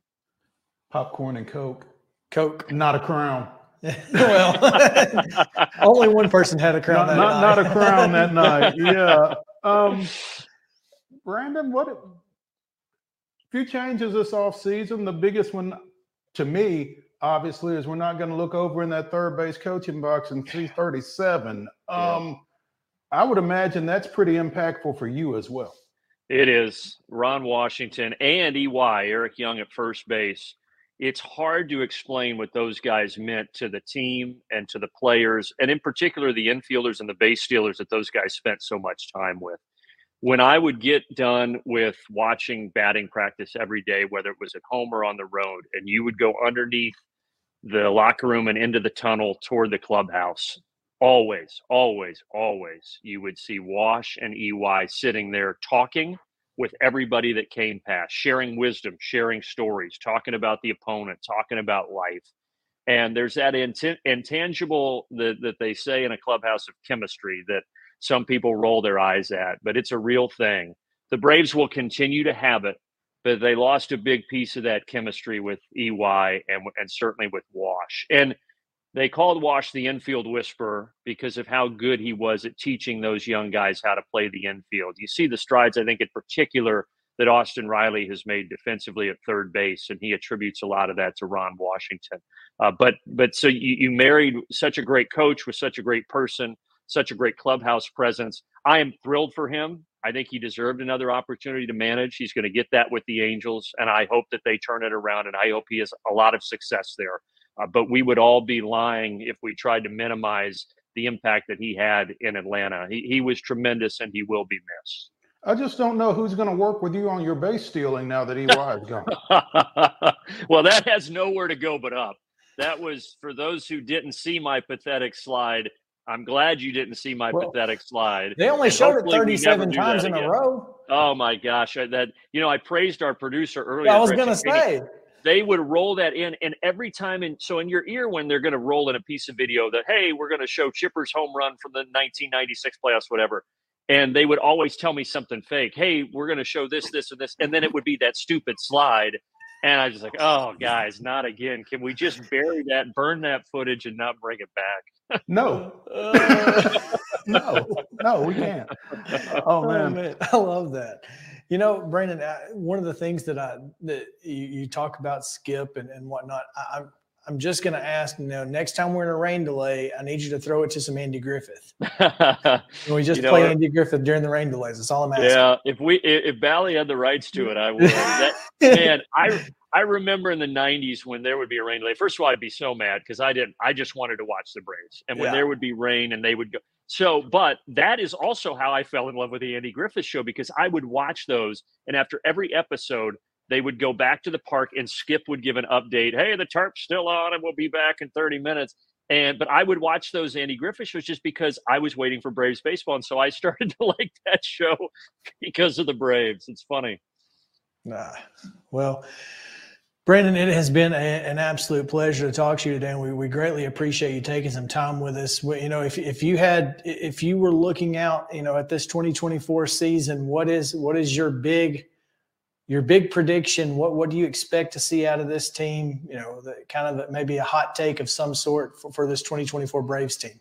Popcorn and Coke. Coke. Not a crown. well, only one person had a crown. Not, that not, night. not a crown that night. Yeah. Um, Brandon, what few changes this offseason? The biggest one to me, obviously, is we're not going to look over in that third base coaching box and see 37. Um, I would imagine that's pretty impactful for you as well. It is Ron Washington and EY, Eric Young at first base. It's hard to explain what those guys meant to the team and to the players, and in particular, the infielders and the base stealers that those guys spent so much time with. When I would get done with watching batting practice every day, whether it was at home or on the road, and you would go underneath the locker room and into the tunnel toward the clubhouse, always, always, always, you would see Wash and EY sitting there talking with everybody that came past, sharing wisdom, sharing stories, talking about the opponent, talking about life. And there's that int- intangible that, that they say in a clubhouse of chemistry that some people roll their eyes at, but it's a real thing. The Braves will continue to have it, but they lost a big piece of that chemistry with EY and, and certainly with Wash. And they called Wash the infield whisperer because of how good he was at teaching those young guys how to play the infield. You see the strides, I think, in particular, that Austin Riley has made defensively at third base, and he attributes a lot of that to Ron Washington. Uh, but but so you, you married such a great coach with such a great person, such a great clubhouse presence. I am thrilled for him. I think he deserved another opportunity to manage. He's going to get that with the Angels, and I hope that they turn it around, and I hope he has a lot of success there. Uh, but we would all be lying if we tried to minimize the impact that he had in Atlanta. He, he was tremendous and he will be missed. I just don't know who's going to work with you on your base stealing now that EY is gone. well, that has nowhere to go but up. That was for those who didn't see my pathetic slide. I'm glad you didn't see my Well, pathetic slide. They only and showed it hopefully we never 37 times in a row. Oh my gosh, I- that you know, I praised our producer earlier. I was going to say. they would roll that in, and every time, and so in your ear when they're going to roll in a piece of video that hey, we're going to show Chipper's home run from the 1996 playoffs, whatever, and they would always tell me something fake. Hey, we're going to show this, this, and this, and then it would be that stupid slide. And I was just like, oh, guys, not again. Can we just bury that, burn that footage, and not bring it back? No, no, no, we can't. Oh man, I love that. You know, Brandon, uh, one of the things that I that you, you talk about Skip and, and whatnot, I, I'm I'm just going to ask. You know, next time we're in a rain delay, I need you to throw it to some Andy Griffith. Can we just You know play? Andy Griffith during the rain delays? That's all I'm asking. Yeah, if we if if Bally had the rights to it, I would. That, man, I I remember in the '90s when there would be a rain delay. First of all, I'd be so mad because I didn't. I just wanted to watch the Braves, and when Yeah. there would be rain and they would go. So, but that is also how I fell in love with the Andy Griffith Show because I would watch those, and after every episode, they would go back to the park, and Skip would give an update. Hey, the tarp's still on, and we'll be back in 30 minutes. And but I would watch those Andy Griffith shows just because I was waiting for Braves baseball, and so I started to like that show because of the Braves. It's funny. Nah. Well, Brandon, it has been a, an absolute pleasure to talk to you today, and we, we greatly appreciate you taking some time with us. We, you know, if if you had if you were looking out, you know, at this 2024 season, what is what is your big your big prediction? What what do you expect to see out of this team? You know, the, kind of maybe a hot take of some sort for, for this 2024 Braves team.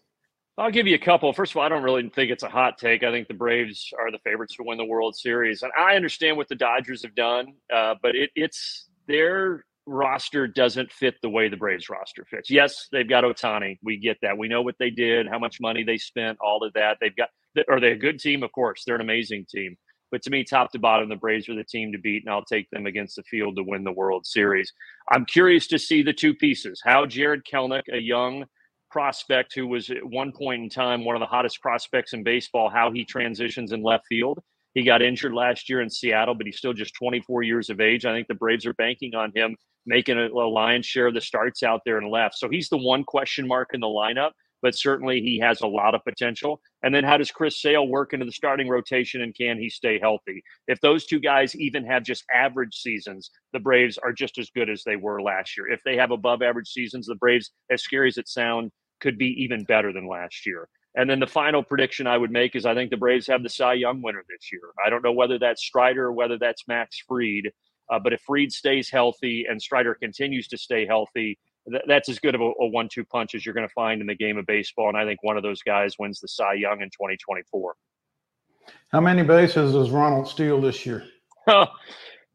I'll give you a couple. First of all, I don't really think it's a hot take. I think the Braves are the favorites to win the World Series, and I understand what the Dodgers have done, uh, but it, it's their roster doesn't fit the way the Braves roster fits. Yes, they've got Ohtani. We get that. We know what they did, how much money they spent, all of that. They've got. Are they a good team? Of course, they're an amazing team. But to me, top to bottom, the Braves are the team to beat, and I'll take them against the field to win the World Series. I'm curious to see the two pieces. How Jarred Kelenic, a young prospect who was at one point in time one of the hottest prospects in baseball, how he transitions in left field. He got injured last year in Seattle, but he's still just 24 years of age. I think the Braves are banking on him making a lion's share of the starts out there in left. So he's the one question mark in the lineup but certainly he has a lot of potential. And then how does Chris Sale work into the starting rotation and can he stay healthy? If those two guys even have just average seasons, the Braves are just as good as they were last year. If they have above average seasons, the Braves, as scary as it sounds, could be even better than last year. And then the final prediction I would make is I think the Braves have the Cy Young winner this year. I don't know whether that's Strider or whether that's Max Fried, Uh, but if Fried stays healthy and Strider continues to stay healthy, that's as good of a, a one-two punch as you're going to find in the game of baseball. And I think one of those guys wins the Cy Young in 2024. How many bases does Ronald steal this year?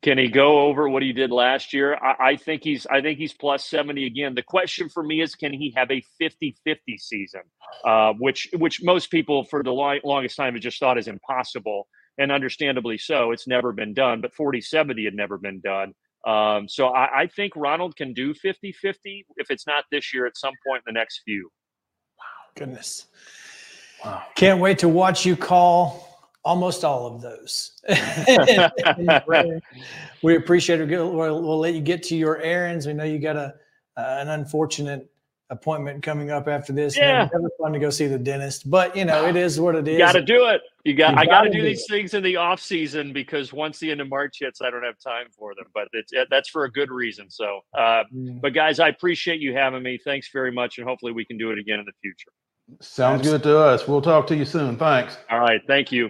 Can he go over what he did last year? I, I, think he's I think he's plus 70 again. The question for me is can he have a 50-50 season? Uh, which which most people for the long, longest time have just thought is impossible. And understandably so. It's never been done, but 40-70 had never been done. Um, so I, I, think Ronald can do 50 50 if it's not this year, at some point in the next few. Wow, goodness. Wow. Can't wait to watch you call almost all of those. we appreciate it. We'll, we'll, let you get to your errands. We know you got a uh, an unfortunate appointment coming up after this. Yeah, never fun to go see the dentist, but you know it is what it is. You got to do it. You got. You I got to do, do these it. things in the off season because once the end of March hits, I don't have time for them. But it's that's for a good reason. So, uh, mm. but guys, I appreciate you having me. Thanks very much, and hopefully we can do it again in the future. Sounds good to us. We'll talk to you soon. Thanks. All right. Thank you.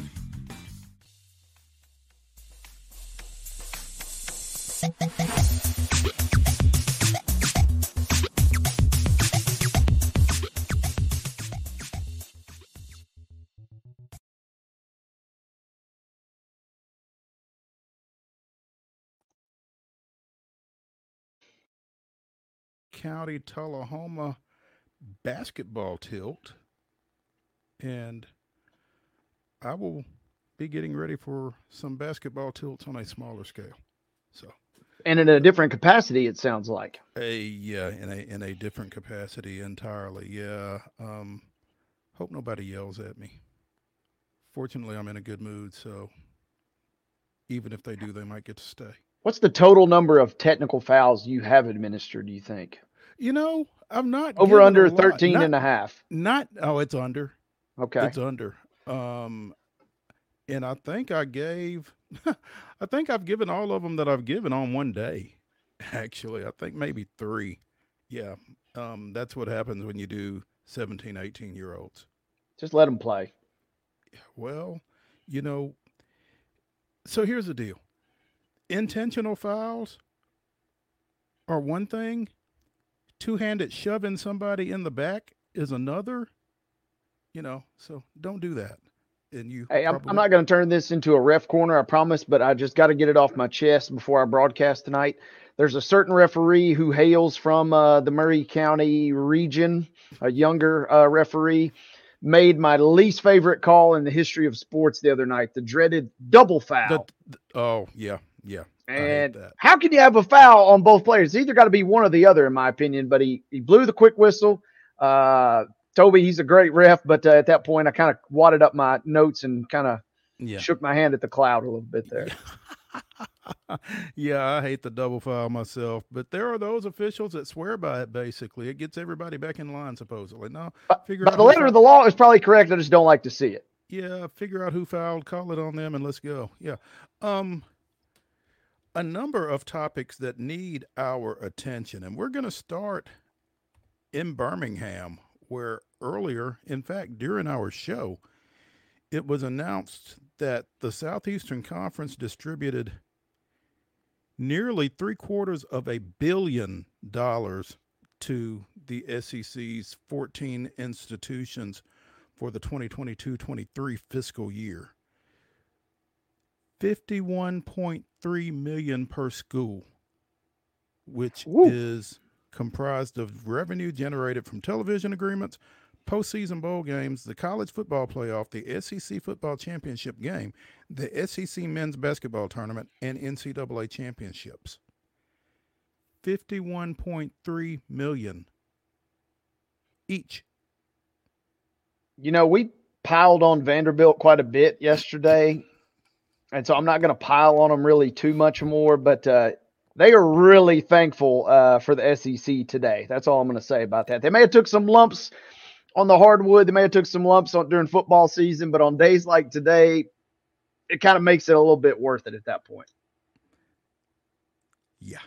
County Tullahoma basketball tilt. And I will be getting ready for some basketball tilts on a smaller scale. So and in a different capacity it sounds like. A yeah in a in a different capacity entirely. Yeah um hope nobody yells at me. Fortunately i'm in a good mood so even if they do they might get to stay. What's the total number of technical fouls you have administered do you think you know i'm not over under 13 not, and a half not oh it's under okay it's under um and i think i gave I think I've given all of them that I've given on one day. Actually, I think maybe three. Yeah, um, that's what happens when you do 17, 18 year olds. Just let them play. Well, you know, so here's the deal intentional fouls are one thing, two handed shoving somebody in the back is another. You know, so don't do that. And you, hey, I'm, I'm not going to turn this into a ref corner, I promise, but I just got to get it off my chest before I broadcast tonight. There's a certain referee who hails from uh, the Maury County region, a younger uh, referee, made my least favorite call in the history of sports the other night, the dreaded double foul. The, the, oh, yeah, yeah. And how can you have a foul on both players? It's either got to be one or the other, in my opinion. But he, he blew the quick whistle. Uh, Toby, he's a great ref, but uh, at that point, I kind of wadded up my notes and kind of yeah. shook my hand at the cloud a little bit there. yeah, I hate the double foul myself, but there are those officials that swear by it. Basically, it gets everybody back in line. Supposedly, no. Figure but out the letter of the law is probably correct. I just don't like to see it. Yeah, figure out who fouled, call it on them, and let's go. Yeah. Um, a number of topics that need our attention, and we're going to start in Birmingham, where earlier, in fact, during our show, it was announced that the Southeastern Conference distributed nearly three quarters of a billion dollars to the SEC's 14 institutions for the 2022 23 fiscal year. 51.3 million per school, which Woo. is comprised of revenue generated from television agreements, postseason bowl games, the college football playoff, the SEC football championship game, the SEC men's basketball tournament, and NCAA championships. 51.3 million each. You know, we piled on Vanderbilt quite a bit yesterday. And so I'm not going to pile on them really too much more, but uh, they are really thankful uh, for the SEC today. That's all I'm going to say about that. They may have took some lumps on the hardwood. They may have took some lumps on, during football season, but on days like today, it kind of makes it a little bit worth it at that point. Yeah,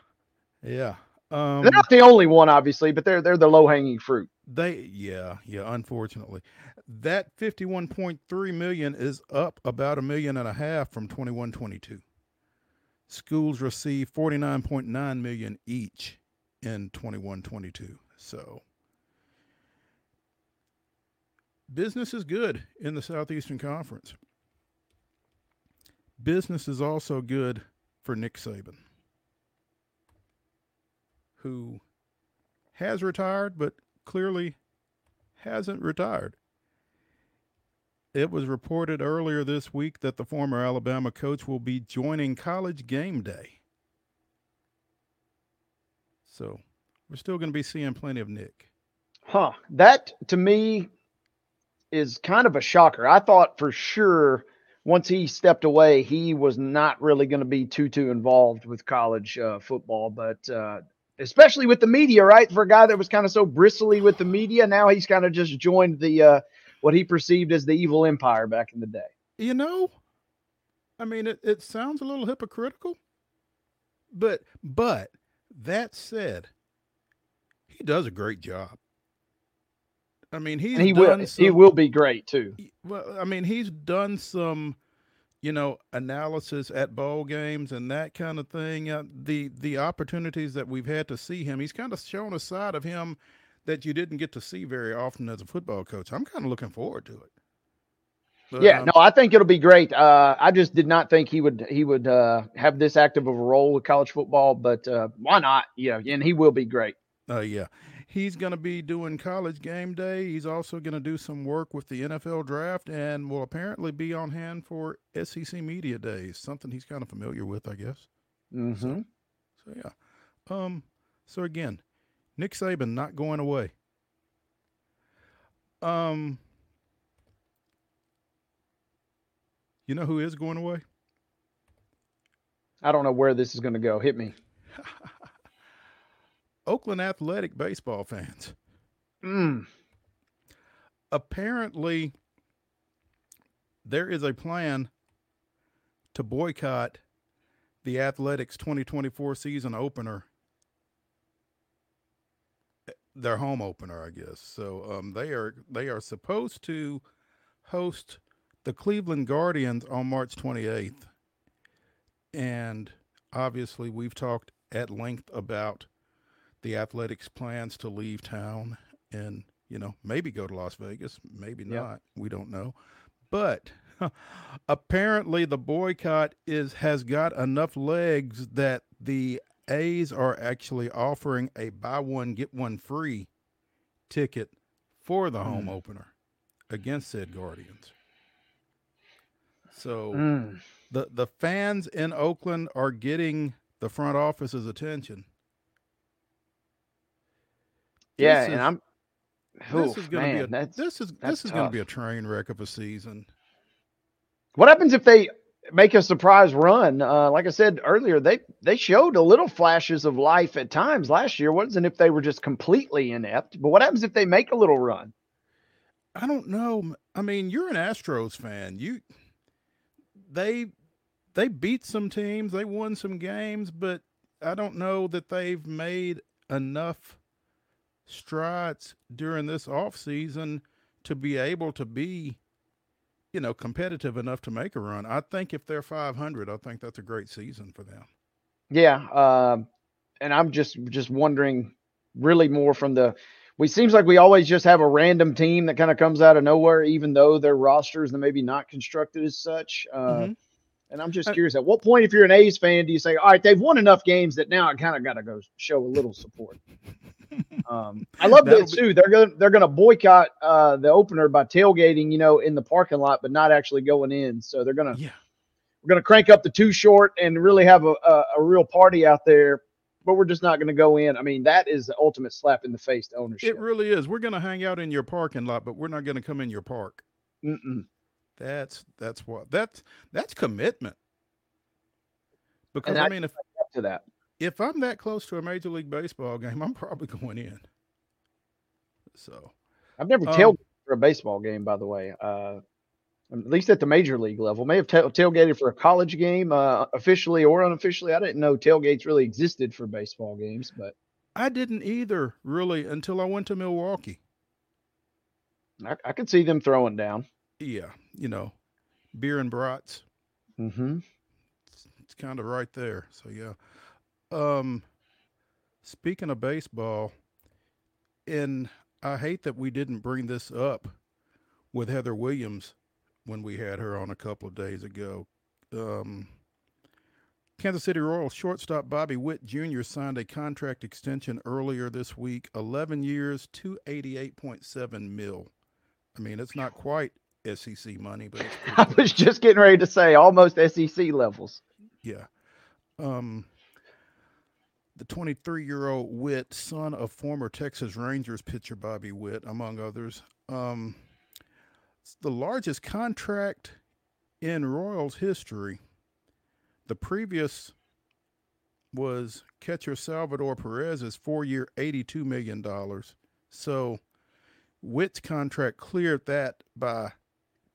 yeah. Um, they're not the only one, obviously, but they're they're the low hanging fruit. They, yeah, yeah. Unfortunately, that fifty one point three million is up about a million and a half from twenty one twenty two. Schools receive forty nine point nine million each in twenty one twenty two. So business is good in the Southeastern Conference. Business is also good for Nick Saban, who has retired, but clearly hasn't retired. It was reported earlier this week that the former Alabama coach will be joining college game day. So we're still going to be seeing plenty of Nick. Huh. That to me is kind of a shocker. I thought for sure once he stepped away, he was not really going to be too too involved with college uh, football, but uh, especially with the media, right? For a guy that was kind of so bristly with the media, now he's kind of just joined the uh, what he perceived as the evil empire back in the day. You know, I mean, it, it sounds a little hypocritical, but but that said, he does a great job. I mean, he's and he will some, he will be great too. Well, I mean, he's done some, you know, analysis at bowl games and that kind of thing. Uh, the the opportunities that we've had to see him, he's kind of shown a side of him that you didn't get to see very often as a football coach. I'm kind of looking forward to it. But, yeah, um, no, I think it'll be great. Uh, I just did not think he would he would uh, have this active of a role with college football, but uh, why not? Yeah, and he will be great. Oh yeah, He's going to be doing college game day. He's also going to do some work with the NFL draft and will apparently be on hand for SEC Media Days, something he's kind of familiar with, I guess. Mm-hmm. So, so, yeah. Um, so again, Nick Saban not going away. Um, you know who is going away? I don't know where this is going to go. Hit me. Oakland Athletic baseball fans. Mm. Apparently, there is a plan to boycott the Athletics 2024 season opener their home opener, I guess. So um, they are they are supposed to host the Cleveland Guardians on March 28th, and obviously we've talked at length about the Athletics' plans to leave town and you know maybe go to Las Vegas, maybe Yep. not. We don't know, but apparently the boycott is has got enough legs that the A's are actually offering a buy one get one free ticket for the home Mm. opener against said Guardians. So Mm. the the fans in Oakland are getting the front office's attention. Yeah, This and is- I'm. This is to man, be a this is this is going to be a train wreck of a season. What happens if they make a surprise run? Uh, like I said earlier, they they showed a little flashes of life at times last year. Wasn't if they were just completely inept, but what happens if they make a little run? I don't know. I mean, you're an Astros fan. You they they beat some teams, they won some games, but I don't know that they've made enough strides during this offseason to be able to be you know competitive enough to make a run. I think if they're 500, I think that's a great season for them. Yeah, um, and I'm just just wondering, really more from the. We seems like we always just have a random team that kind of comes out of nowhere, even though their rosters are maybe not constructed as such. Uh, Mhm. And I'm just Uh, curious, at what point, if you're an A's fan, do you say, "All right, they've won enough games that now I kind of got to go show a little support"? Um, I love that too. They're going to they're going to boycott uh, the opener by tailgating, you know, in the parking lot, but not actually going in. So they're going to Yeah. we're going to crank up the two short and really have a, a, a real party out there, but we're just not going to go in. I mean, that is the ultimate slap in the face to ownership. It really is. We're going to hang out in your parking lot, but we're not going to come in your park. Mm-mm. That's that's what that's that's commitment. Because I I- mean, if to that. If I'm that close to a major league baseball game, I'm probably going in. So I've never Um, tailgated for a baseball game, by the way. Uh, at least at the major league level, may have tail tailgated for a college game, uh, officially or unofficially. I didn't know tailgates really existed for baseball games, but I didn't either really until I went to Milwaukee. I, I could see them throwing down. Yeah, you know, beer and brats. Mm-hmm. It's kind of right there. So yeah. Um speaking of baseball, and I hate that we didn't bring this up with Heather Williams when we had her on a couple of days ago. Um Kansas City Royals shortstop Bobby Witt Jr. signed a contract extension earlier this week, 11 years, 288.7 mil. I mean, it's not quite SEC money, but it's I was just getting ready to say almost SEC levels. Yeah. Um, the 23 year old Witt, son of former Texas Rangers pitcher Bobby Witt, among others, um, the largest contract in Royals history. The previous was catcher Salvador Perez's four year, $82 million. So Witt's contract cleared that by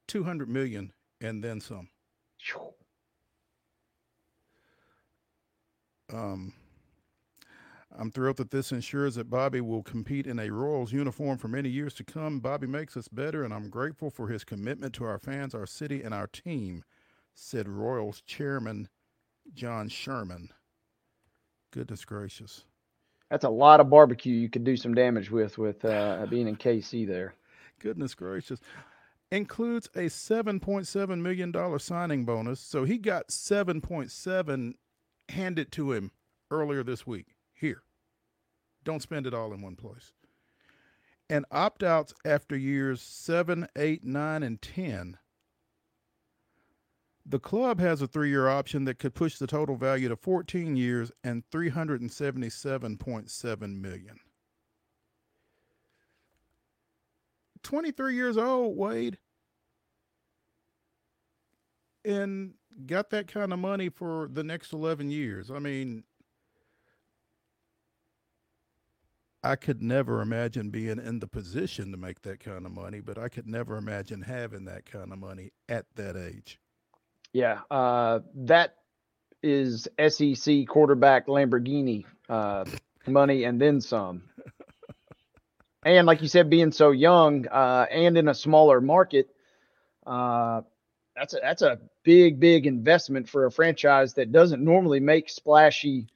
200 million and then some. Um, I'm thrilled that this ensures that Bobby will compete in a Royals uniform for many years to come. Bobby makes us better, and I'm grateful for his commitment to our fans, our city, and our team, said Royals chairman John Sherman. Goodness gracious. That's a lot of barbecue you could do some damage with with uh, being in KC there. Goodness gracious. Includes a $7.7 million signing bonus. So he got 7.7 handed to him earlier this week. Don't spend it all in one place. And opt outs after years seven, eight, nine, and 10. The club has a three year option that could push the total value to 14 years and 377.7 million. 23 years old, Wade, and got that kind of money for the next 11 years. I mean, I could never imagine being in the position to make that kind of money, but I could never imagine having that kind of money at that age. Yeah, uh, that is SEC quarterback Lamborghini uh, money and then some. And like you said, being so young uh, and in a smaller market, uh, that's a that's a big big investment for a franchise that doesn't normally make splashy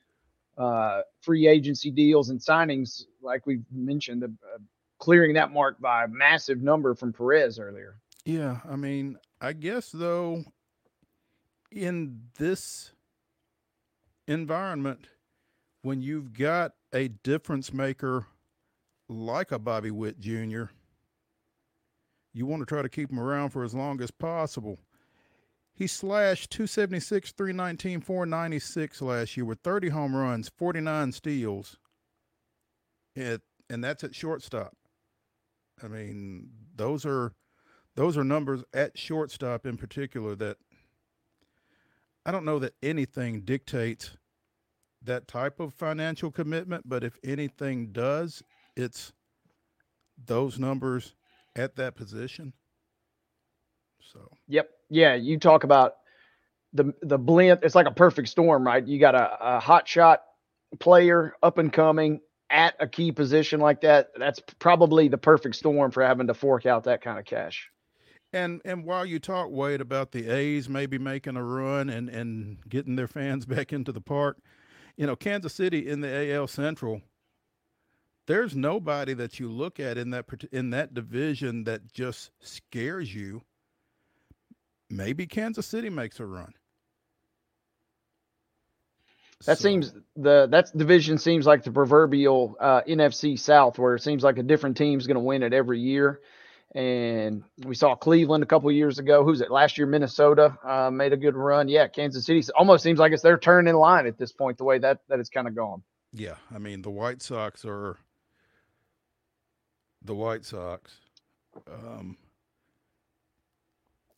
uh, free agency deals and signings like we mentioned, uh, clearing that mark by a massive number from Perez earlier. Yeah, I mean, I guess though, in this environment, when you've got a difference maker like a Bobby Witt Jr., you want to try to keep him around for as long as possible. He slashed 276, 319, 496 last year with 30 home runs, 49 steals. It, and that's at shortstop. I mean, those are those are numbers at shortstop in particular that I don't know that anything dictates that type of financial commitment, but if anything does, it's those numbers at that position. So, yep. Yeah. You talk about the, the blend. It's like a perfect storm, right? You got a, a hot shot player up and coming at a key position like that. That's probably the perfect storm for having to fork out that kind of cash. And and while you talk, Wade, about the A's maybe making a run and and getting their fans back into the park, you know, Kansas City in the AL Central, there's nobody that you look at in that in that division that just scares you. Maybe Kansas City makes a run. That so. seems the that division seems like the proverbial uh, NFC South, where it seems like a different team's going to win it every year. And we saw Cleveland a couple years ago. Who's it? Last year, Minnesota uh, made a good run. Yeah, Kansas City almost seems like it's their turn in line at this point. The way that that it's kind of gone. Yeah, I mean the White Sox are the White Sox. Um,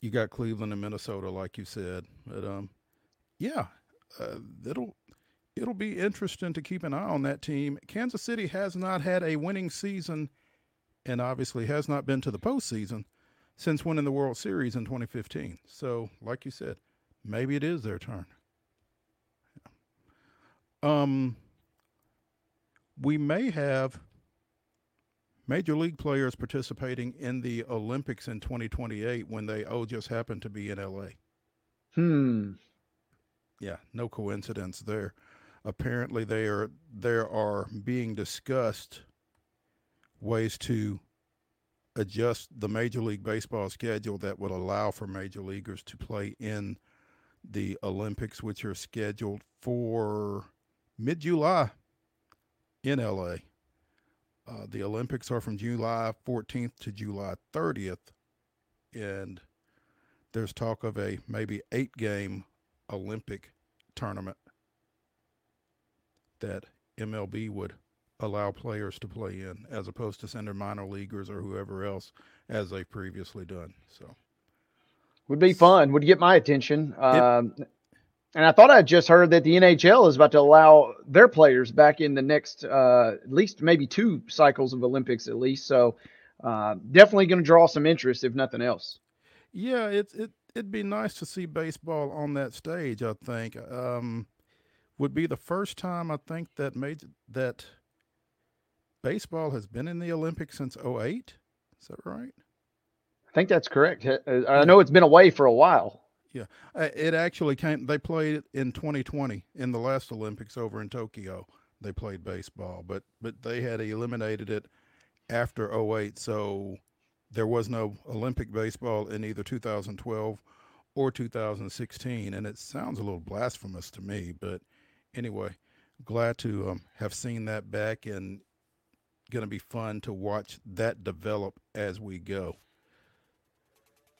you got Cleveland and Minnesota, like you said, but um, yeah, uh, it'll it'll be interesting to keep an eye on that team. Kansas City has not had a winning season and obviously has not been to the postseason since winning the World Series in 2015. So, like you said, maybe it is their turn. Um, we may have major league players participating in the Olympics in 2028 when they oh just happen to be in LA. Hmm. Yeah, no coincidence there. Apparently, they are there are being discussed ways to adjust the Major League Baseball schedule that would allow for major leaguers to play in the Olympics, which are scheduled for mid July in LA. Uh, the Olympics are from July 14th to July 30th, and there's talk of a maybe eight game Olympic tournament that MLB would allow players to play in as opposed to sending minor leaguers or whoever else as they've previously done. So would be fun. Would get my attention. Um, and I thought I just heard that the NHL is about to allow their players back in the next uh, at least maybe two cycles of Olympics at least. So uh, definitely going to draw some interest if nothing else. Yeah, it's it it'd be nice to see baseball on that stage. I think um, would be the first time I think that made that baseball has been in the Olympics since 08. Is that right? I think that's correct. Uh, I know it's been away for a while. Yeah, uh, it actually came. They played in 2020 in the last Olympics over in Tokyo. They played baseball, but but they had eliminated it after 08. So there was no Olympic baseball in either 2012 or 2016, and it sounds a little blasphemous to me. But anyway, glad to um, have seen that back, and going to be fun to watch that develop as we go.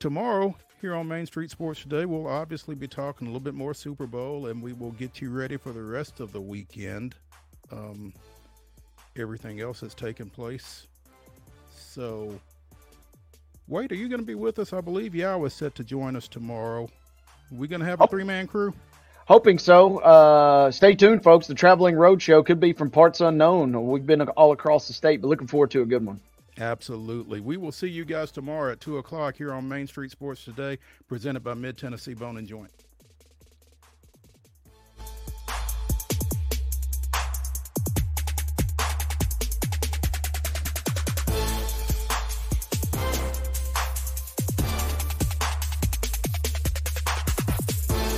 Tomorrow, here on Main Street Sports Today, we'll obviously be talking a little bit more Super Bowl and we will get you ready for the rest of the weekend. Um, everything else that's taken place. So, Wade, are you going to be with us? I believe Yao is set to join us tomorrow. We're going to have a oh. three man crew? Hoping so. Uh, stay tuned, folks. The Traveling Road Show could be from parts unknown. We've been all across the state, but looking forward to a good one. Absolutely. We will see you guys tomorrow at 2 o'clock here on Main Street Sports Today, presented by Mid Tennessee Bone and Joint.